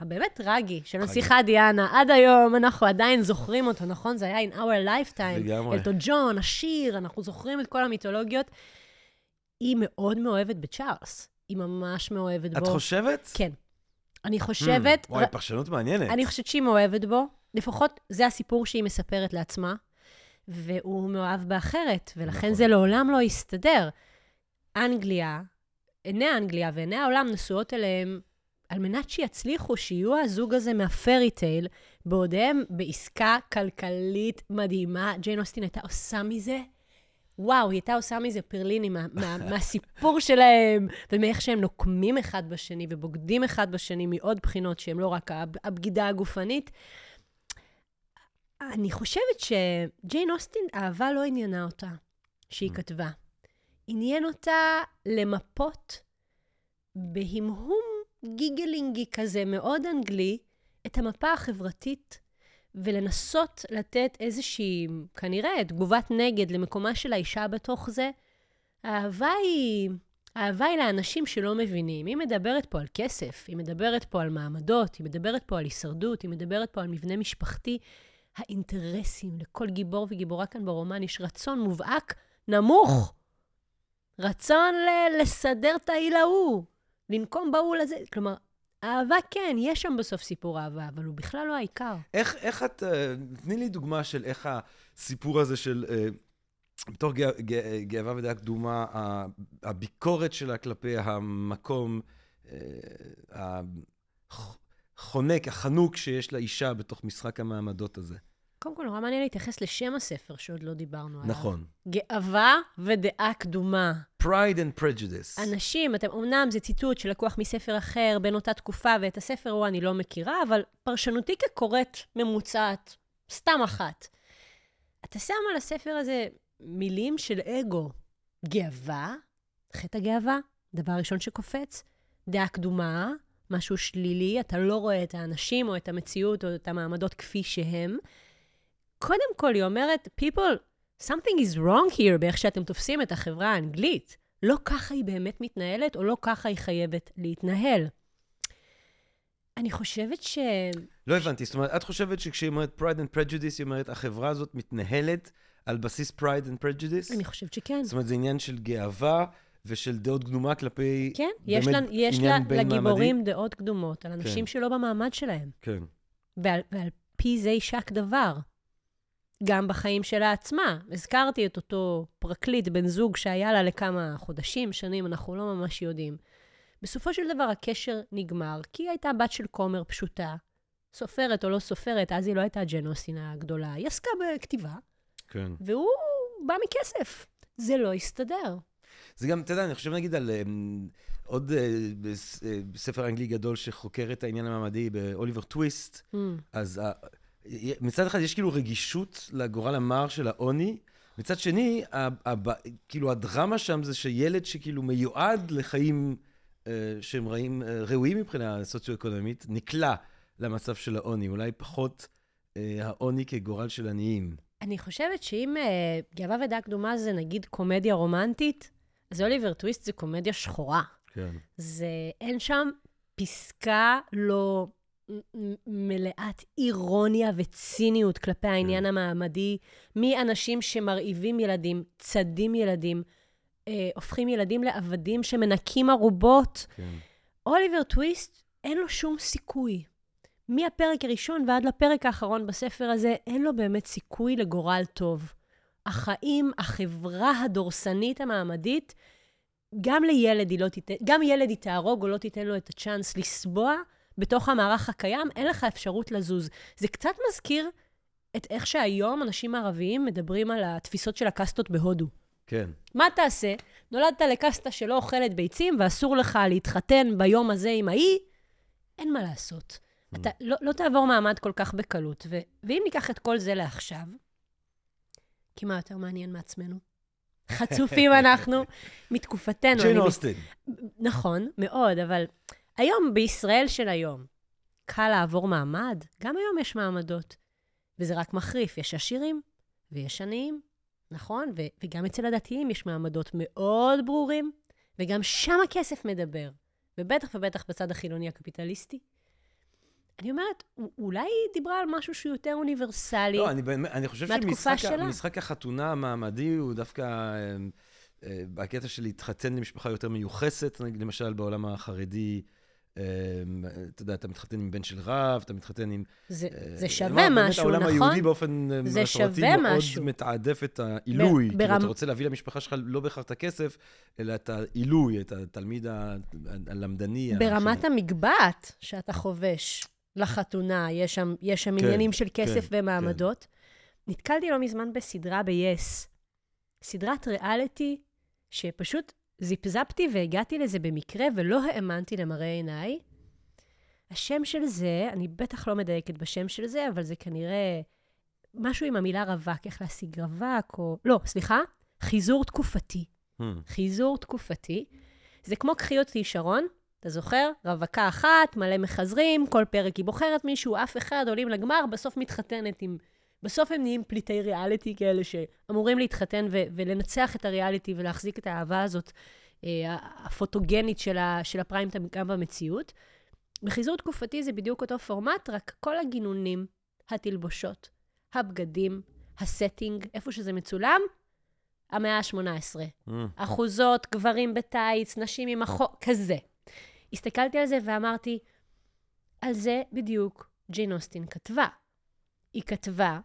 הבאמת טרגי של הנסיכה דיאנה, עד היום אנחנו עדיין זוכרים אותו, נכון? זה היה in our lifetime. לגמרי. אלטון ג'ון, השיר, אנחנו זוכרים את כל המיתולוגיות. היא מאוד מאוהבת בצ'ארלס. היא ממש מאוהבת את בו. חושבת? כן. אני חושבת... Hmm, וואי, פרשנות מעניינת. אני חושבת שהיא מאוהבת בו. לפחות זה הסיפור שהיא מספרת לעצמה, והוא מאוהב באחרת, ולכן נכון. זה לעולם לא יסתדר. אנגליה, עיני אנגליה ועיני העולם נשואות אליהם על מנת שיצליחו, שיהיו הזוג הזה מהפרי טייל, בעוד הם בעסקה כלכלית מדהימה. ג'יין אוסטין הייתה עושה מזה, וואו, היא הייתה עושה מזה פרליני מה, מה, מהסיפור שלהם, ומאיך שהם נוקמים אחד בשני ובוגדים אחד בשני מעוד בחינות שהם לא רק הב- הבגידה הגופנית. אני חושבת שג'יין אוסטין, אהבה לא עניינה אותה שהיא Mm. כתבה. עניין אותה למפות בהמהום גיגלינגי כזה, מאוד אנגלי, את המפה החברתית, ולנסות לתת איזושהי, כנראה, תגובת נגד למקומה של האישה בתוך זה. האהבה היא, האהבה היא לאנשים שלא מבינים. היא מדברת פה על כסף, היא מדברת פה על מעמדות, היא מדברת פה על הישרדות, היא מדברת פה על מבנה משפחתי. האינטרסים, לכל גיבור וגיבורה כאן ברומן יש רצון מובהק נמוך. רצון ל- לסדר את העיל ההוא, לנקום בעול הזה. כלומר, אהבה כן, יש שם בסוף סיפור אהבה, אבל הוא בכלל לא העיקר. איך, איך את, אה, תני לי דוגמה של איך הסיפור הזה של, אה, בתור גא, גא, גאווה ודעה קדומה, הביקורת שלה כלפי המקום אה, החונק, החנוק שיש לאישה בתוך משחק המעמדות הזה. קודם כל, נורא מעניין להתייחס לשם הספר שעוד לא דיברנו עליו. נכון. גאווה ודעה קדומה. Pride and Prejudice. אנשים, אתם, אמנם זה ציטוט שלקוח מספר אחר בין אותה תקופה, ואת הספר הוא אני לא מכירה, אבל פרשנותי כקוראת ממוצעת, סתם אחת. אתה שם על הספר הזה מילים של אגו. גאווה, חטא הגאווה, דבר ראשון שקופץ. דעה קדומה, משהו שלילי, אתה לא רואה את האנשים או את המציאות או את המעמדות כפי שהם. קודם כל, היא אומרת, people, something is wrong here באיך שאתם תופסים את החברה האנגלית. לא ככה היא באמת מתנהלת, או לא ככה היא חייבת להתנהל. אני חושבת ש... לא הבנתי, זאת אומרת, את חושבת שכשהיא אומרת Pride and Prejudice, היא אומרת, החברה הזאת מתנהלת על בסיס Pride and Prejudice? אני חושבת שכן. זאת אומרת, זה עניין של גאווה ושל דעות קדומה כלפי... כן, יש, באמת לה, יש לה, עניין בין-מעמדי? לגיבורים דעות קדומות על אנשים כן. שלא במעמד שלהם. כן. ועל, ועל פי זה יישק דבר. גם בחיים שלה עצמה. הזכרתי את אותו פרקליט, בן זוג, שהיה לה לכמה חודשים, שנים, אנחנו לא ממש יודעים. בסופו של דבר הקשר נגמר, כי היא הייתה בת של כומר פשוטה, סופרת או לא סופרת, אז היא לא הייתה אוסטין הגדולה, היא עסקה בכתיבה, כן. והוא בא מכסף. זה לא הסתדר. זה גם, אתה יודע, אני חושב נגיד על אמ, עוד אה, בס- אה, ספר אנגלי גדול שחוקר את העניין המעמדי באוליבר טוויסט, Mm. אז מצד אחד יש כאילו רגישות לגורל המר של העוני, מצד שני, הב- כאילו הדרמה שם זה שילד שכאילו מיועד לחיים אה, שהם רעים, אה, ראויים מבחינה סוציו-אקונומית, נקלע למצב של העוני, אולי פחות אה, העוני כגורל של עניים. אני חושבת שאם אה, גאווה ודעה קדומה זה נגיד קומדיה רומנטית, אז אוליבר טוויסט זה קומדיה שחורה. כן. זה, אין שם פסקה לא מלאת אירוניה וציניות כלפי העניין המעמדי, מאנשים שמרעיבים ילדים, צדים ילדים, אה, הופכים ילדים לעבדים שמנקים ערובות. כן. אוליבר טוויסט, אין לו שום סיכוי. מהפרק הראשון ועד לפרק האחרון בספר הזה, אין לו באמת סיכוי לגורל טוב. החיים, החברה הדורסנית המעמדית, גם לילד היא לא תיתן, גם ילד היא תהרוג או לא תיתן לו את הצ'אנס לסבוע בתוך המערך הקיים, אין לך אפשרות לזוז. זה קצת מזכיר את איך שהיום אנשים ערביים מדברים על התפיסות של הקאסטות בהודו. כן. מה תעשה? נולדת לקסטה שלא אוכלת ביצים ואסור לך להתחתן ביום הזה עם ההיא, אין מה לעשות. אתה לא, לא תעבור מעמד כל כך בקלות. ו, ואם ניקח את כל זה לעכשיו, כי מה יותר מעניין מעצמנו? חצופים אנחנו מתקופתנו. ג'יין אני- אוסטן. נכון, מאוד, אבל היום, בישראל של היום, קל לעבור מעמד? גם היום יש מעמדות. וזה רק מחריף. יש עשירים ויש עניים, נכון? ו- וגם אצל הדתיים יש מעמדות מאוד ברורים, וגם שם הכסף מדבר. ובטח ובטח בצד החילוני הקפיטליסטי. אני אומרת, אולי היא דיברה על משהו שהוא יותר אוניברסלי. לא, אני אני חושב שמשחק החתונה המעמדי הוא דווקא אה, אה, בקטע של להתחתן למשפחה יותר מיוחסת, למשל בעולם החרדי. אה, אתה יודע, אתה מתחתן עם בן של רב, אתה מתחתן עם... זה, אה, זה שווה משהו, באמת העולם נכון? היהודי באופן אה, מסורתי מאוד. מתעדף את העילוי. ב- כאילו, ברמ- אתה רוצה להביא למשפחה שלך לא בהכרח את הכסף, אלא את העילוי, את התלמיד הלמדני. ברמת. המגבעת שאתה חובש לחתונה, יש שם, יש שם כן, עניינים של כסף כן, ומעמדות. נתקלתי לא מזמן בסדרה ב-yes, סדרת ריאליטי, שפשוט זיפזפתי והגעתי לזה במקרה ולא האמנתי למראה עיניי. השם של זה, אני בטח לא מדייקת בשם של זה, אבל זה כנראה משהו עם המילה רווק, איך להשיג רווק, או... לא, סליחה, חיזור תקופתי. Hmm. חיזור תקופתי. זה כמו קחי אותי שרון, אתה זוכר? רווקה אחת, מלא מחזרים, כל פרק היא בוחרת מישהו, אף אחד, עולים לגמר, בסוף מתחתנת עם... בסוף הם נהיים פליטי ריאליטי כאלה שאמורים להתחתן ו- ולנצח את הריאליטי ולהחזיק את האהבה הזאת, אה, הפוטוגנית של, ה- של הפריים טיים גם במציאות. בחיזור תקופתי זה בדיוק אותו פורמט, רק כל הגינונים, התלבושות, הבגדים, הסטינג, איפה שזה מצולם, המאה ה-18. Hmm. אחוזות, גברים בטייץ, נשים עם החוק, כזה. הסתכלתי על זה ואמרתי, על זה בדיוק ג'ין אוסטין כתבה. היא כתבה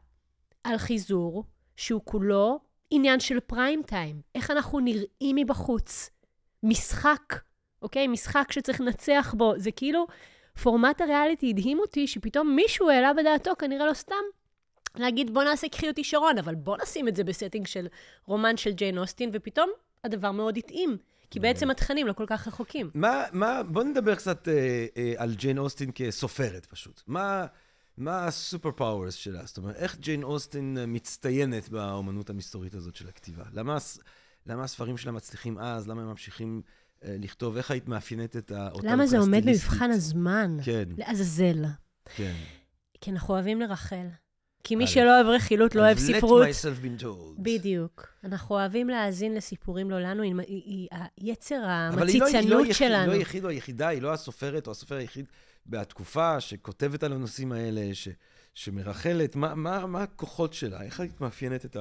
על חיזור שהוא כולו עניין של פריים טיים, איך אנחנו נראים מבחוץ. משחק, אוקיי? משחק שצריך לנצח בו. זה כאילו, פורמט הריאליטי הדהים אותי שפתאום מישהו העלה בדעתו, כנראה לא סתם, להגיד בוא נעשה קחי אותי שרון, אבל בוא נשים את זה ב setting של רומן של ג'יין אוסטין, ופתאום הדבר מאוד התאים. כי בעצם התכנים לא כל כך רחוקים. מה, מה, בוא נדבר קצת אה, אה, על ג'יין אוסטין כסופרת פשוט. מה, מה ה super powers שלה? זאת אומרת, איך ג'יין אוסטין אה, מצטיינת באומנות המסתורית הזאת של הכתיבה? למה, למה הספרים שלה מצליחים אז? למה הם ממשיכים אה, לכתוב? איך היית מאפיינת את ה... אותה למה זה עומד? במבחן הזמן? כן, לעזאזל. כן. כי אנחנו אוהבים לרחל. כי מי שלא אוהב רכילות לא אוהב ספרות. let myself been told. בדיוק. אנחנו אוהבים להאזין לסיפורים לא לנו, היא- היא- היא- היצר אבל היא לא- לא המציצנות שלנו. היא לא או היחידה, היא לא הסופרת או הסופר היחיד בתקופה שכותבת על הנושאים האלה, ש, שמרחלת. מה, מה, מה הכוחות שלה? איך היית מאפיינת את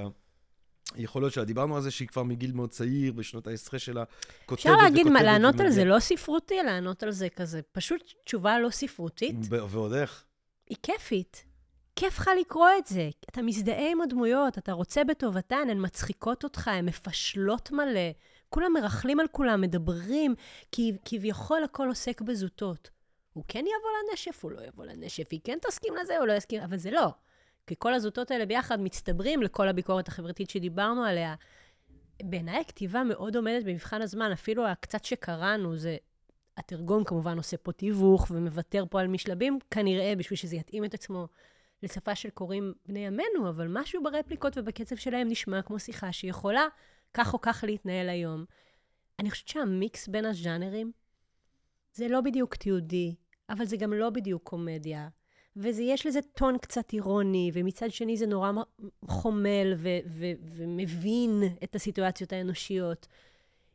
היכולות שלה? דיברנו על זה שהיא כבר מגיל מאוד צעיר, בשנות העשרה שלה, כותבת אפשר להגיד, מה, וכותבת לענות על ומגיעה- זה לא ספרותי, לענות על זה כזה. פשוט תשובה לא ספרותית. ועוד איך? היא כיפית. כיף לך לקרוא את זה. אתה מזדהה עם הדמויות, אתה רוצה בטובתן, הן מצחיקות אותך, הן מפשלות מלא. כולם מרכלים על כולם, מדברים, כי כביכול הכל עוסק בזוטות. הוא כן יבוא לנשף, הוא לא יבוא לנשף, היא כן תסכים לזה, הוא לא יסכים, אבל זה לא. כי כל הזוטות האלה ביחד מצטברים לכל הביקורת החברתית שדיברנו עליה. בעיניי הכתיבה מאוד עומדת במבחן הזמן, אפילו הקצת שקראנו, זה... התרגום כמובן עושה פה תיווך ומוותר פה על משלבים, כנראה בשביל שזה יתאים את עצמו לשפה של קוראים בני ימינו, אבל משהו ברפליקות ובקצב שלהם נשמע כמו שיחה שיכולה כך או כך להתנהל היום. אני חושבת שהמיקס בין הז'אנרים, זה לא בדיוק תיעודי, אבל זה גם לא בדיוק קומדיה. ויש לזה טון קצת אירוני, ומצד שני זה נורא חומל ו- ו- ומבין את הסיטואציות האנושיות.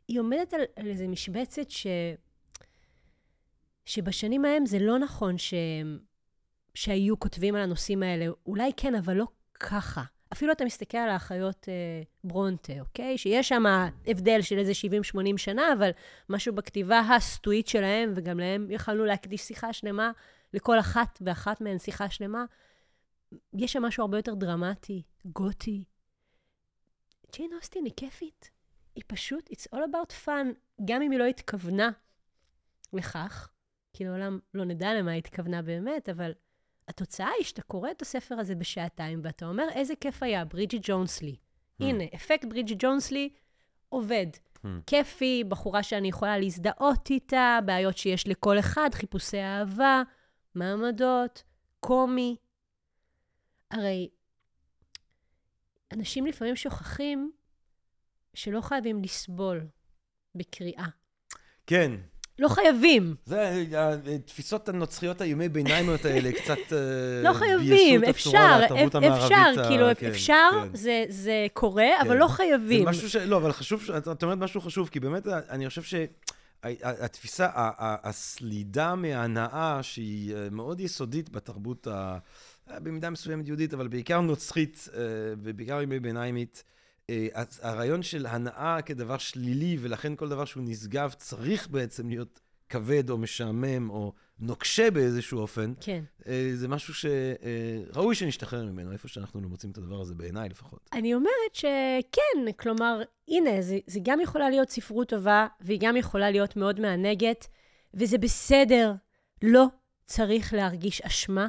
היא עומדת על, על איזו משבצת ש... שבשנים ההם זה לא נכון ש... שהיו כותבים על הנושאים האלה. אולי כן, אבל לא ככה. אפילו אתה מסתכל על האחיות אה, ברונטה, אוקיי? שיש שם הבדל של איזה 70-80 שנה, אבל משהו בכתיבה הסטואית שלהם, וגם להם יכלנו להקדיש שיחה שלמה, לכל אחת ואחת מהן שיחה שלמה. יש שם משהו הרבה יותר דרמטי, גותי. ג'יין אוסטין היא כיפית. היא פשוט, it's all about fun, גם אם היא לא התכוונה לכך, כי לעולם לא נדע למה היא התכוונה באמת, אבל התוצאה היא שאתה קורא את הספר הזה בשעתיים, ואתה אומר, איזה כיף היה, ברידג'י ג'ונסלי. Hmm. הנה, אפקט ברידג'י ג'ונסלי עובד. Hmm. כיפי, בחורה שאני יכולה להזדהות איתה, בעיות שיש לכל אחד, חיפושי אהבה, מעמדות, קומי. הרי אנשים לפעמים שוכחים שלא חייבים לסבול בקריאה. כן, לא חייבים. זה, התפיסות הנוצריות הימי ביניימיות האלה קצת לא חייבים, אפשר, אפשר, כאילו, כן, אפשר, כן. זה, זה קורה, כן. אבל לא חייבים. זה משהו ש... לא, אבל חשוב, את אומרת משהו חשוב, כי באמת, אני חושב ש... התפיסה, הסלידה מההנאה, שהיא אה, מאוד יסודית בתרבות. במידה מסוימת יהודית, אבל בעיקר נוצרית אה, ובעיקר ימי ביניימית, אה, הרעיון של הנאה כדבר שלילי, ולכן כל דבר שהוא נשגב צריך בעצם להיות כבד או משעמם או נוקשה באיזשהו אופן. כן. אה, זה משהו שראוי אה, שנשתחרר ממנו, איפה שאנחנו לא מוצאים את הדבר הזה, בעיניי לפחות. אני אומרת שכן, כלומר, הנה, זה, זה גם יכולה להיות ספרות טובה, והיא גם יכולה להיות מאוד מענגת, וזה בסדר. לא צריך להרגיש אשמה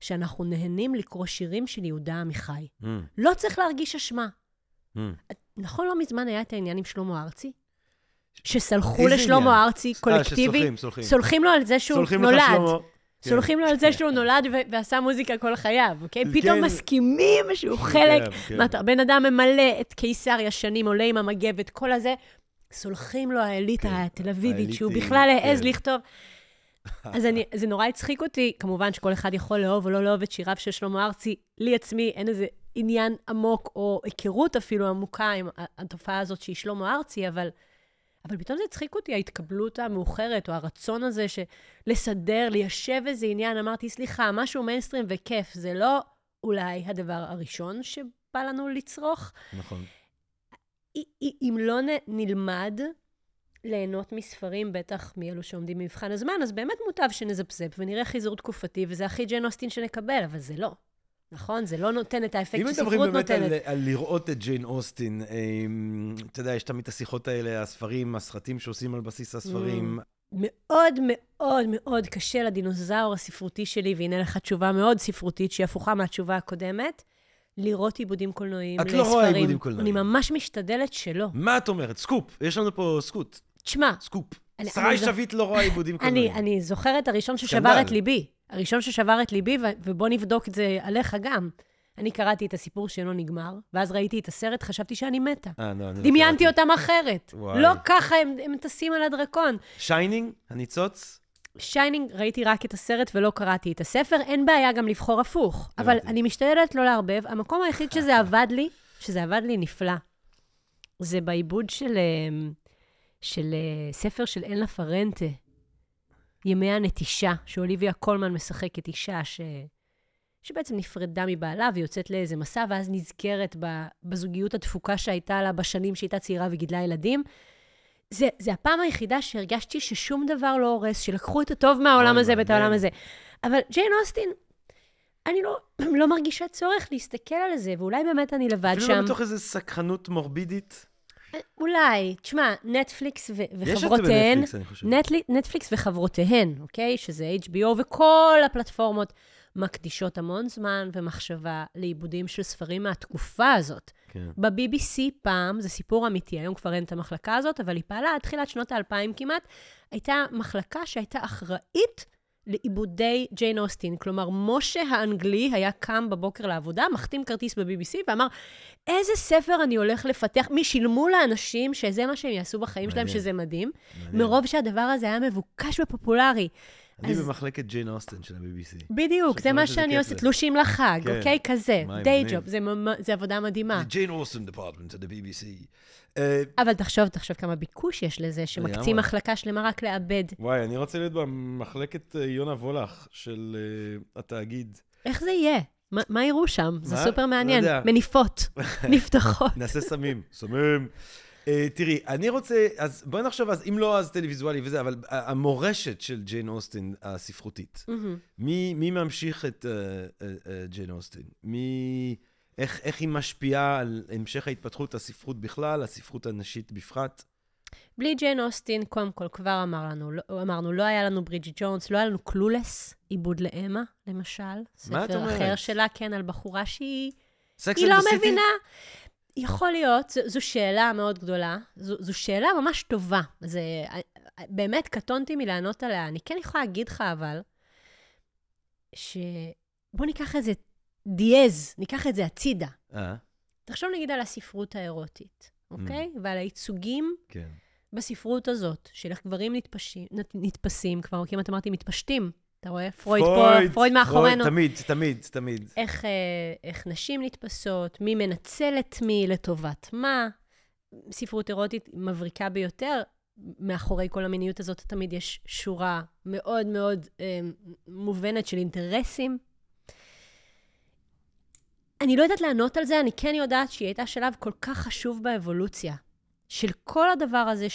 שאנחנו נהנים לקרוא שירים של יהודה עמיחי. Mm. לא צריך להרגיש אשמה. Mm. נכון, לא מזמן היה את העניין עם שלמה ארצי? שסלחו לשלמה ארצי אה, קולקטיבי. שסולחים, סולחים. סולחים לו על זה שהוא נולד. כן. סולחים לו על זה שהוא נולד ועשה מוזיקה כל חייו, אוקיי? כן. פתאום מסכימים שהוא חלק. כן, כן. בן אדם ממלא את קיסריה שנים, עולה עם המגבת, כל הזה. סולחים לו האליטה כן. התל אביבית, שהוא בכלל העז כן. לכתוב. אז אני, זה נורא הצחיק אותי, כמובן שכל אחד יכול לאהוב או לא לאהוב את שיריו של שלמה ארצי. לי עצמי אין איזה עניין עמוק, או היכרות אפילו עמוקה עם התופעה הזאת שהיא שלמה ארצי, אבל, אבל פתאום זה הצחיק אותי, ההתקבלות המאוחרת, או הרצון הזה של לסדר, ליישב איזה עניין. אמרתי, סליחה, משהו מיינסטרים וכיף, זה לא אולי הדבר הראשון שבא לנו לצרוך. נכון. אם לא נלמד ליהנות מספרים, בטח מאלו שעומדים במבחן הזמן, אז באמת מוטב שנזפזפ ונראה חיזור תקופתי, וזה הכי ג'ן אוסטין שנקבל, אבל זה לא. נכון? זה לא נותן את האפקט שספרות נותנת. אם מדברים באמת על, על לראות את ג'יין אוסטין, אמ, אתה יודע, יש תמיד את השיחות האלה, הספרים, הסרטים שעושים על בסיס הספרים. Mm. מאוד מאוד מאוד קשה לדינוזאור הספרותי שלי, והנה לך תשובה מאוד ספרותית, שהיא הפוכה מהתשובה הקודמת, לראות עיבודים קולנועיים לספרים. את לא רואה עיבודים קולנועיים. אני ממש משתדלת שלא. מה את אומרת? סקופ. יש לנו פה סקופ. תשמע. סקופ. שרי שביט לא רואה עיבודים קולנועיים. אני, אני זוכרת הראשון ששבר את ליבי. הראשון ששבר את ליבי, ובוא נבדוק את זה עליך גם. אני קראתי את הסיפור שלא נגמר, ואז ראיתי את הסרט, חשבתי שאני מתה. אה, לא, אני לא דמיינתי אותם אחרת. וואי. לא ככה הם, הם טסים על הדרקון. Shining? הניצוץ? Shining, ראיתי רק את הסרט ולא קראתי את הספר. אין בעיה גם לבחור הפוך, אבל אני משתדלת לא לערבב. המקום היחיד שזה עבד לי, שזה עבד לי נפלא, זה בעיבוד של, אה, של אה, ספר של אלה פרנטה, ימי הנטישה, שאוליביה קולמן משחקת אישה ש... שבעצם נפרדה מבעלה ויוצאת לאיזה מסע, ואז נזכרת בזוגיות הדפוקה שהייתה לה בשנים שהייתה צעירה וגידלה ילדים. זה, זה הפעם היחידה שהרגשתי ששום דבר לא הורס, שלקחו את הטוב מהעולם הזה ואת העולם הזה. אבל ג'יין אוסטין, אני לא, לא מרגישה צורך להסתכל על זה, ואולי באמת אני לבד אפילו שם. אפילו לא מתוך איזו סקרנות מורבידית. אולי, תשמע, נטפליקס ו- וחברותיהן, יש את זה בנטפליקס, אני חושב. נטפליקס וחברותיהן, אוקיי? שזה HBO וכל הפלטפורמות, מקדישות המון זמן ומחשבה לעיבודים של ספרים מהתקופה הזאת. כן. ב-BBC פעם, זה סיפור אמיתי, היום כבר אין את המחלקה הזאת, אבל היא פעלה עד תחילת שנות האלפיים כמעט, הייתה מחלקה שהייתה אחראית לעיבודי ג'יין אוסטין. כלומר, משה האנגלי היה קם בבוקר לעבודה, מחתים כרטיס ב-BBC ואמר, איזה ספר אני הולך לפתח? מי שילמו לאנשים שזה מה שהם יעשו בחיים שלהם, מעניין. שזה מדהים, מעניין. מרוב שהדבר הזה היה מבוקש ופופולרי. אני במחלקת ג'יין אוסטן של ה-BBC. בדיוק, זה מה שאני עושה. תלושים לחג, כן. אוקיי? כזה, דיי מגניב. ג'וב, זה עבודה מדהימה. The Jane Austen Department of the BBC. אה, אבל תחשוב, תחשוב כמה ביקוש יש לזה, שמקצים. מחלקה שלמה רק לעבד. וואי, אני רוצה להיות במחלקת אה, יונה וולך של אה, התאגיד. איך זה יהיה? מה- יראו שם? זה? סופר מעניין. לא יודע. מניפות, נפתחות. נעשה סמים. סמים. אה, תראי, אני רוצה, אז בואי נחשוב, אז אם לא אז טלוויזואלי וזה, אבל המורשת של ג'יין אוסטין הספרותית. מי, מי ממשיך את אה, אה, אה, ג'יין אוסטין? מי, איך, איך היא משפיעה על המשך ההתפתחות הספרות בכלל, הספרות הנשית בפרט? בלי ג'יין אוסטין, קודם כל, כבר אמר לנו, לא, אמרנו, לא היה לנו ברידג'י ג'ונס, לא היה לנו קלולס, עיבוד לאמה, למשל. מה את ספר אומרת? אחר שלה, כן, על בחורה שהיא היא לא? מבינה. יכול להיות, זו, זו שאלה מאוד גדולה. זו, זו שאלה ממש טובה. זה, באמת קטונתי מלענות עליה. אני כן יכולה להגיד לך, אבל, שבוא ניקח איזה דיאז, ניקח את זה הצידה. אה, תחשוב נגיד על הספרות האירוטית, Mm. אוקיי? ועל הייצוגים כן. בספרות הזאת, של איך גברים נתפשים, נת- נתפסים, כבר כמעט אמרתי מתפשטים. אתה רואה? פרויד פה, פרויד מאחורינו. תמיד, תמיד, תמיד. איך, אה, איך נשים נתפסות, מי מנצל את מי, לטובת מה. ספרות אירוטית מבריקה ביותר. מאחורי כל המיניות הזאת תמיד יש שורה מאוד מאוד אה, מובנת של אינטרסים. אני לא יודעת לענות על זה, אני כן יודעת שהיא הייתה שלב כל כך חשוב באבולוציה, של כל הדבר הזה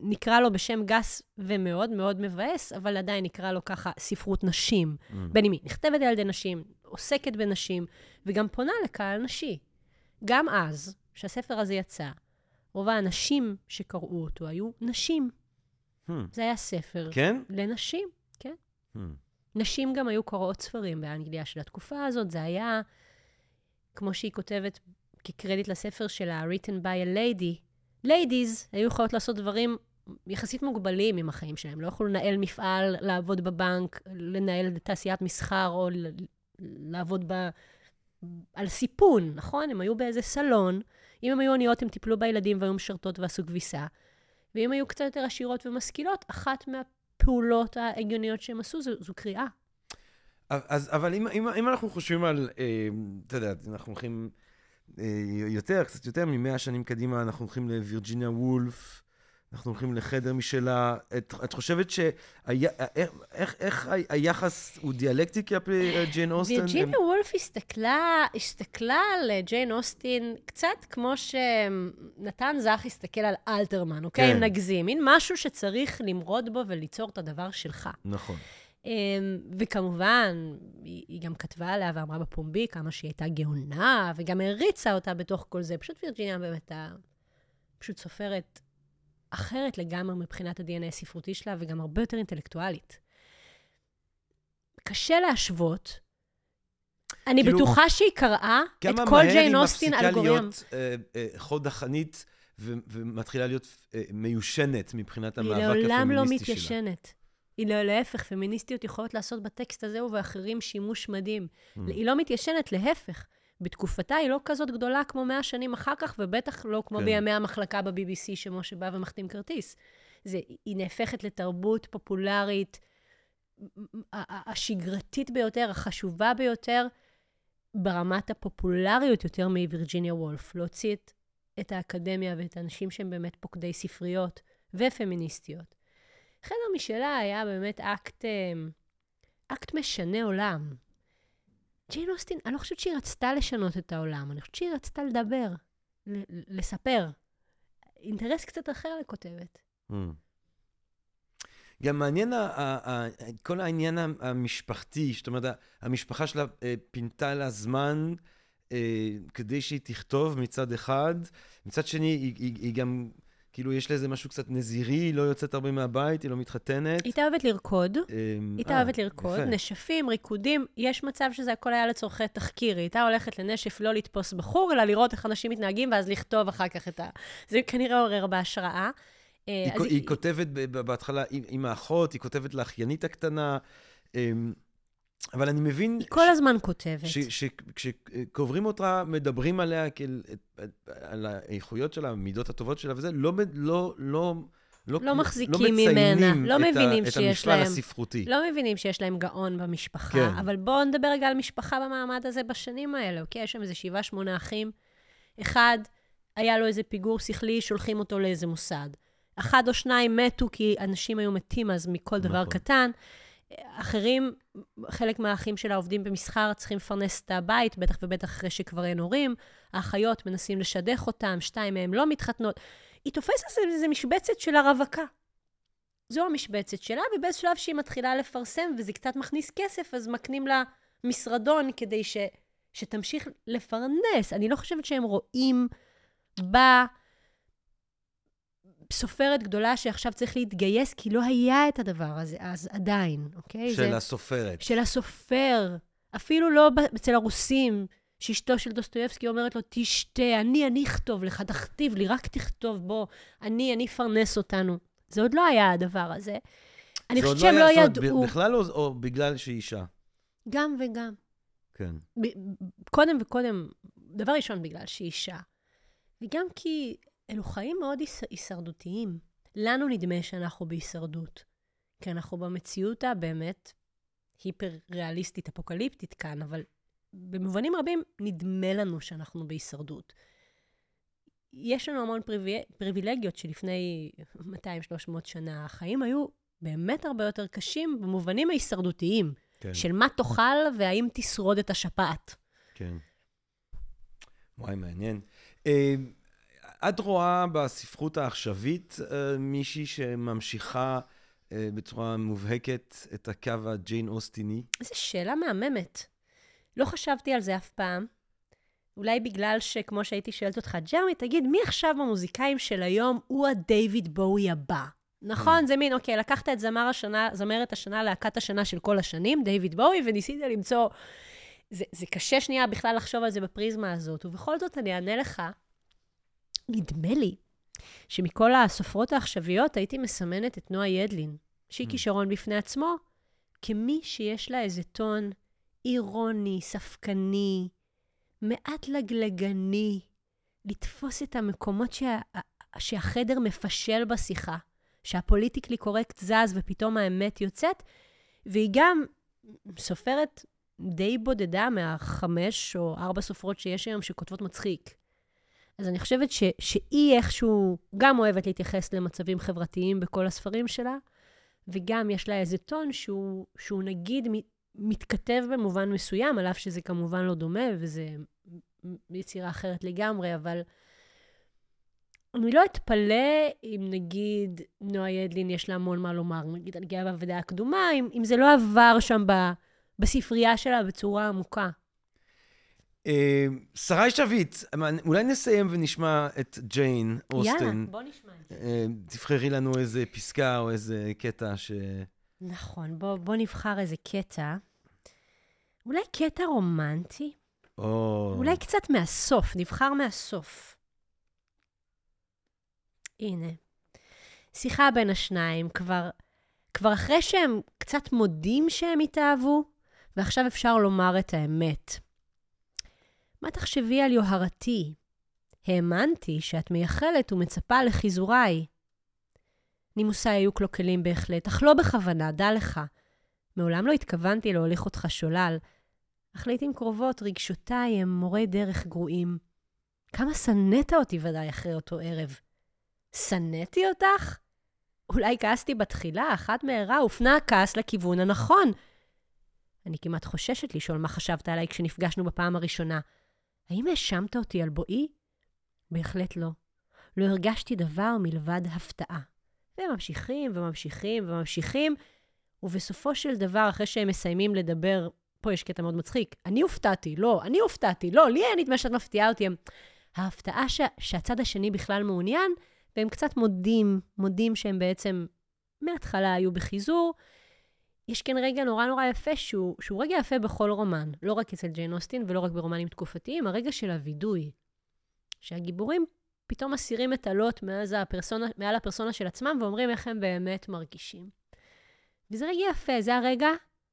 שנקרא לו בשם גס ומאוד מאוד מבאס, אבל עדיין נקרא לו ככה ספרות נשים. Mm. בין אם היא נכתבת על ידי נשים, עוסקת בנשים, וגם פונה לקהל נשי. גם אז, כשהספר הזה יצא, רוב האנשים שקראו אותו היו נשים. Hmm. זה היה ספר כן? לנשים, כן. Hmm. נשים גם היו קוראות ספרים באנגליה של התקופה הזאת. זה היה, כמו שהיא כותבת כקרדיט לספר שלה, written by a lady. Ladies היו יכולות לעשות דברים יחסית מוגבלים עם החיים שלהם. לא יכולו לנהל מפעל, לעבוד בבנק, לנהל תעשיית מסחר או לעבוד ב... על סיפון, נכון? הם היו באיזה סלון. אם הם היו עניות, הם טיפלו בילדים והיו משרתות ועשו כביסה. ואם היו קצת יותר עשירות ומשכילות, אחת מהפעולות ההגיוניות שהם עשו זו, זו קריאה. אז, אבל אם, אם, אם אנחנו חושבים על, אה, אתה יודע, אנחנו הולכים יותר, קצת יותר ממאה שנים קדימה, אנחנו הולכים לווירג'יניה וולף, אנחנו הולכים לחדר משלה. את, את חושבת שאיך איך, איך ה- היחס הוא דיאלקטי כלפי אה, ג'יין אוסטן? וירג'יניה וולף הסתכלה, הסתכלה על אה, ג'יין אוסטין קצת כמו שנתן זך הסתכל על אלתרמן, אוקיי? כן. אם נגזים. מין משהו שצריך למרוד בו וליצור את הדבר שלך. נכון. אמ, וכמובן, היא, היא גם כתבה עליה ואמרה בפומבי כמה שהיא הייתה גאונה, וגם הריצה אותה בתוך כל זה. פשוט וירג'יניה באמת הייתה פשוט סופרת אחרת לגמרי מבחינת ה-DNA הספרותי שלה, וגם הרבה יותר אינטלקטואלית. קשה להשוות. אני כאילו, בטוחה שהיא קראה את כמה כל מהר ג'יין היא אוסטין מפסיקה על גוריון. להיות אה, אה, חוד החנית ו- ומתחילה להיות אה, מיושנת מבחינת היא המאבק לעולם לא הפמיניסטי שלה. היא לא, להפך, פמיניסטיות יכולות לעשות בטקסט הזה ובאחרים שימוש מדהים. Mm. היא לא מתיישנת, להפך. בתקופתה היא לא כזאת גדולה כמו מאה שנים אחר כך, ובטח לא כמו כן. בימי המחלקה ב-BBC, שמשה בא ומחתים כרטיס. זה, היא נהפכת לתרבות פופולרית, השגרתית ביותר, החשובה ביותר, ברמת הפופולריות יותר מווירג'יניה וולף. להוציא את, את האקדמיה ואת האנשים שהם באמת פוקדי ספריות ופמיניסטיות. חדר משלה היה באמת אקט, אה, אקט משנה עולם. ג'יין אוסטין, אני לא חושבת שהיא רצתה לשנות את העולם, אני חושבת שהיא רצתה לדבר, לספר. אינטרס קצת אחר לכותבת. Mm. גם מעניין כל העניין המשפחתי, זאת אומרת, המשפחה שלה אה, פינתה לה זמן אה, כדי שהיא תכתוב מצד אחד, מצד שני היא, היא, היא גם כאילו, יש לזה משהו קצת נזירי, היא לא יוצאת הרבה מהבית, היא לא מתחתנת. היא אוהבת לרקוד, אמ, היא אה, אוהבת לרקוד, יפה. נשפים, ריקודים, יש מצב שזה הכל היה לצורכי תחקיר. היא הייתה הולכת לנשף לא לתפוס בחור, אלא לראות איך אנשים מתנהגים, ואז לכתוב אחר כך את ה... זה כנראה עורר בהשראה. אה, היא, כותבת בהתחלה עם, עם האחות, היא כותבת לאחיינית הקטנה, אמ, אבל אני מבין היא כל הזמן כותבת. שכשקוברים אותה, מדברים עליה, כאל, על האיכויות שלה, המידות הטובות שלה וזה, לא, מ- לא, לא, לא, לא מחזיקים מציינים ממנה, לא את ה- מבינים את שיש המפעל להם- הספרותי. לא מבינים שיש להם גאון במשפחה, כן. אבל בואו נדבר רגע על משפחה במעמד הזה בשנים האלה, אוקיי? יש שם איזה שבעה, שמונה אחים. אחד, היה לו איזה פיגור שכלי, שולחים אותו לאיזה מוסד. אחד או שניים מתו כי אנשים היו מתים אז מכל דבר נכון. קטן. אחרים, חלק מהאחים שלה עובדים במסחר, צריכים לפרנס את הבית, בטח ובטח אחרי שכבר אין הורים. האחיות מנסים לשדך אותם, שתיים מהם לא מתחתנות. היא תופסת איזה, משבצת של הרווקה. זו המשבצת שלה, ובאיזה שלב שהיא מתחילה לפרסם, וזה קצת מכניס כסף, אז מקנים לה משרדון כדי ש, שתמשיך לפרנס. אני לא חושבת שהם רואים בה סופרת גדולה שעכשיו צריך להתגייס, כי לא היה את הדבר הזה אז עדיין, אוקיי? של זה, הסופרת. של הסופר. אפילו לא אצל הרוסים, שאשתו של דוסטויבסקי אומרת לו, תשתה, אני, אני אכתוב לך, תכתיב לי, רק תכתוב, בוא, אני, אני אפרנס אותנו. זה עוד לא היה הדבר הזה. אני חושבת שהם לא אומרת, ידעו. בכלל או, או בגלל שהיא אישה? גם וגם. כן. ב- קודם וקודם, דבר ראשון, בגלל שהיא אישה. וגם כי אלו חיים מאוד היש- הישרדותיים. לנו נדמה שאנחנו בהישרדות. כי אנחנו במציאות הבאמת היפר-ריאליסטית, אפוקליפטית כאן, אבל במובנים רבים נדמה לנו שאנחנו בהישרדות. יש לנו המון פריבי... פריבילגיות שלפני 200-300 שנה, החיים היו באמת הרבה יותר קשים במובנים ההישרדותיים. כן. של מה תאכל והאם תשרוד את השפעת. כן. וואי, מעניין. את רואה בספרות העכשווית אה, מישהי שממשיכה אה, בצורה מובהקת את הקו הג'יין אוסטיני? זו שאלה מהממת. לא חשבתי על זה אף פעם. אולי בגלל שכמו שהייתי שואלת אותך, ג'רמי, תגיד, מי עכשיו במוזיקאים של היום הוא הדייוויד בואי הבא? נכון? זה מין, אוקיי, לקחת את זמר השנה, זמרת השנה, להקת השנה של כל השנים, דיוויד בואי, וניסית למצוא... זה, זה קשה שנייה בכלל לחשוב על זה בפריזמה הזאת, ובכל זאת אני אענה לך, נדמה לי שמכל הסופרות העכשוויות הייתי מסמנת את נועה ידלין, שהיא Mm. כישרון בפני עצמו, כמי שיש לה איזה טון אירוני, ספקני, מעט לגלגני, לתפוס את המקומות שה, שהחדר מפשל בשיחה, שהפוליטיקלי קורקט זז ופתאום האמת יוצאת, והיא גם סופרת די בודדה מהחמש או ארבע סופרות שיש היום שכותבות מצחיק. אז אני חושבת ש, שהיא איכשהו גם אוהבת להתייחס למצבים חברתיים בכל הספרים שלה, וגם יש לה איזה טון שהוא, שהוא נגיד מתכתב במובן מסוים, על אף שזה כמובן לא דומה, וזה יצירה אחרת לגמרי, אבל אני לא אתפלא אם נגיד נועה ידלין יש לה המון מה לומר, נגיד על גאה ודעה קדומה, אם, אם זה לא עבר שם ב, בספרייה שלה בצורה עמוקה. אה, שרי שביט, אולי נסיים ונשמע את ג'יין אוסטן. יאללה, בוא נשמע את זה. אה, תבחרי לנו איזה פסקה או איזה קטע ש... נכון, בוא, בוא נבחר איזה קטע. אולי קטע רומנטי? או... אולי קצת מהסוף, נבחר מהסוף. הנה. שיחה בין השניים, כבר, כבר אחרי שהם קצת מודים שהם התאהבו, ועכשיו אפשר לומר את האמת. מה תחשבי על יוהרתי? האמנתי שאת מייחלת ומצפה לחיזוריי. נימוסיי היו קלוקלים בהחלט, אך לא בכוונה, דע לך. מעולם לא התכוונתי להוליך אותך שולל, אך לעתים קרובות רגשותיי הם מורי דרך גרועים. כמה שנאת אותי ודאי אחרי אותו ערב. שנאתי אותך? אולי כעסתי בתחילה, אחת מהרה הופנה הכעס לכיוון הנכון. אני כמעט חוששת לשאול מה חשבת עליי כשנפגשנו בפעם הראשונה. האם האשמת אותי על בואי? בהחלט לא. לא הרגשתי דבר מלבד הפתעה. והם ממשיכים וממשיכים וממשיכים, ובסופו של דבר, אחרי שהם מסיימים לדבר, פה יש קטע מאוד מצחיק, אני הופתעתי, לא, אני הופתעתי, לא, לי היה נדמה שאת מפתיעה אותי. הם... ההפתעה ש... שהצד השני בכלל מעוניין, והם קצת מודים, מודים שהם בעצם מההתחלה היו בחיזור. יש כאן רגע נורא נורא יפה, שהוא, שהוא רגע יפה בכל רומן, לא רק אצל ג'יין אוסטין ולא רק ברומנים תקופתיים, הרגע של הווידוי. שהגיבורים פתאום מסירים את הלוט מעל הפרסונה של עצמם ואומרים איך הם באמת מרגישים. וזה רגע יפה, זה הרגע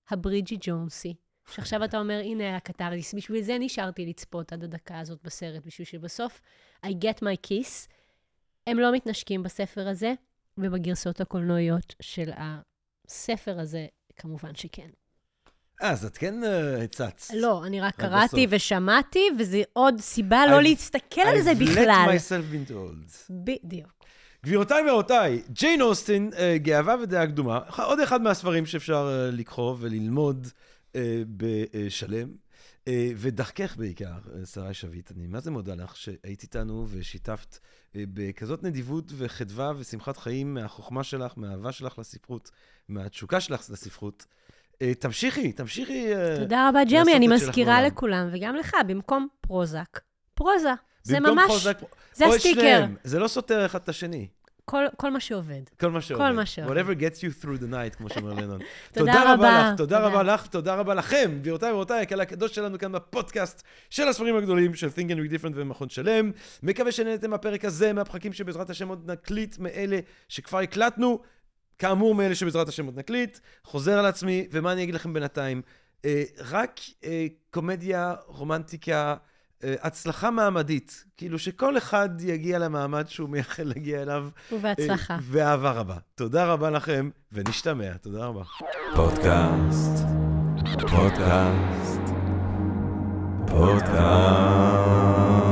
הברידג'י ג'ונסי. שעכשיו אתה אומר, הנה הקתרדיס, בשביל זה נשארתי לצפות עד הדקה הזאת בסרט, בשביל שבסוף I get my kiss. הם לא מתנשקים בספר הזה, ובגרסאות הקולנועיות של הספר הזה, כמובן שכן. אה, אז את כן uh, הצצת. לא, אני רק קראתי בסוף. ושמעתי, וזה עוד סיבה לא להסתכל על זה בכלל. I've let myself been told. בדיוק. גבירותיי ורבותיי, ג'יין אוסטין, uh, גאווה ודעה קדומה, עוד אחד מהספרים שאפשר uh, לקרוא וללמוד uh, בשלם. Uh, ודרכך בעיקר, שרי שביט, אני מה זה מודה לך שהיית איתנו ושיתפת uh, בכזאת נדיבות וחדווה ושמחת חיים מהחוכמה שלך, מהאהבה שלך לספרות, מהתשוקה שלך לספרות. אה, תמשיכי, תמשיכי. אה, תודה רבה, ג'רמי. אני מזכירה לכולם, וגם לך, במקום פרוזק, פרוזה. זה ממש, פרוזק, זה הסטיקר. זה לא סותר אחד את השני. כל, כל מה שעובד. כל מה שעובד. כל מה שעובד. Whatever gets you through the night, כמו שאומר לנון. תודה רבה לך, תודה רבה לך, תודה רבה לכם, גבירותיי ורבותיי, הקהל הקדוש שלנו כאן בפודקאסט של הספרים הגדולים של Think and Read Different ומכון שלם. מקווה שנהנתם מהפרק הזה, מהפרקים שבעזרת השם עוד נקליט מאלה שכבר הקלטנו. כאמור, מאלה שבעזרת השם עוד נקליט, חוזר על עצמי, ומה אני אגיד לכם בינתיים? אה, רק אה, קומדיה, רומנטיקה, הצלחה מעמדית. כאילו שכל אחד יגיע למעמד שהוא מייחל להגיע אליו. ובהצלחה. אה, ואהבה רבה. תודה רבה לכם, ונשתמע. תודה רבה. פודקאסט, פודקאסט, פודקאסט.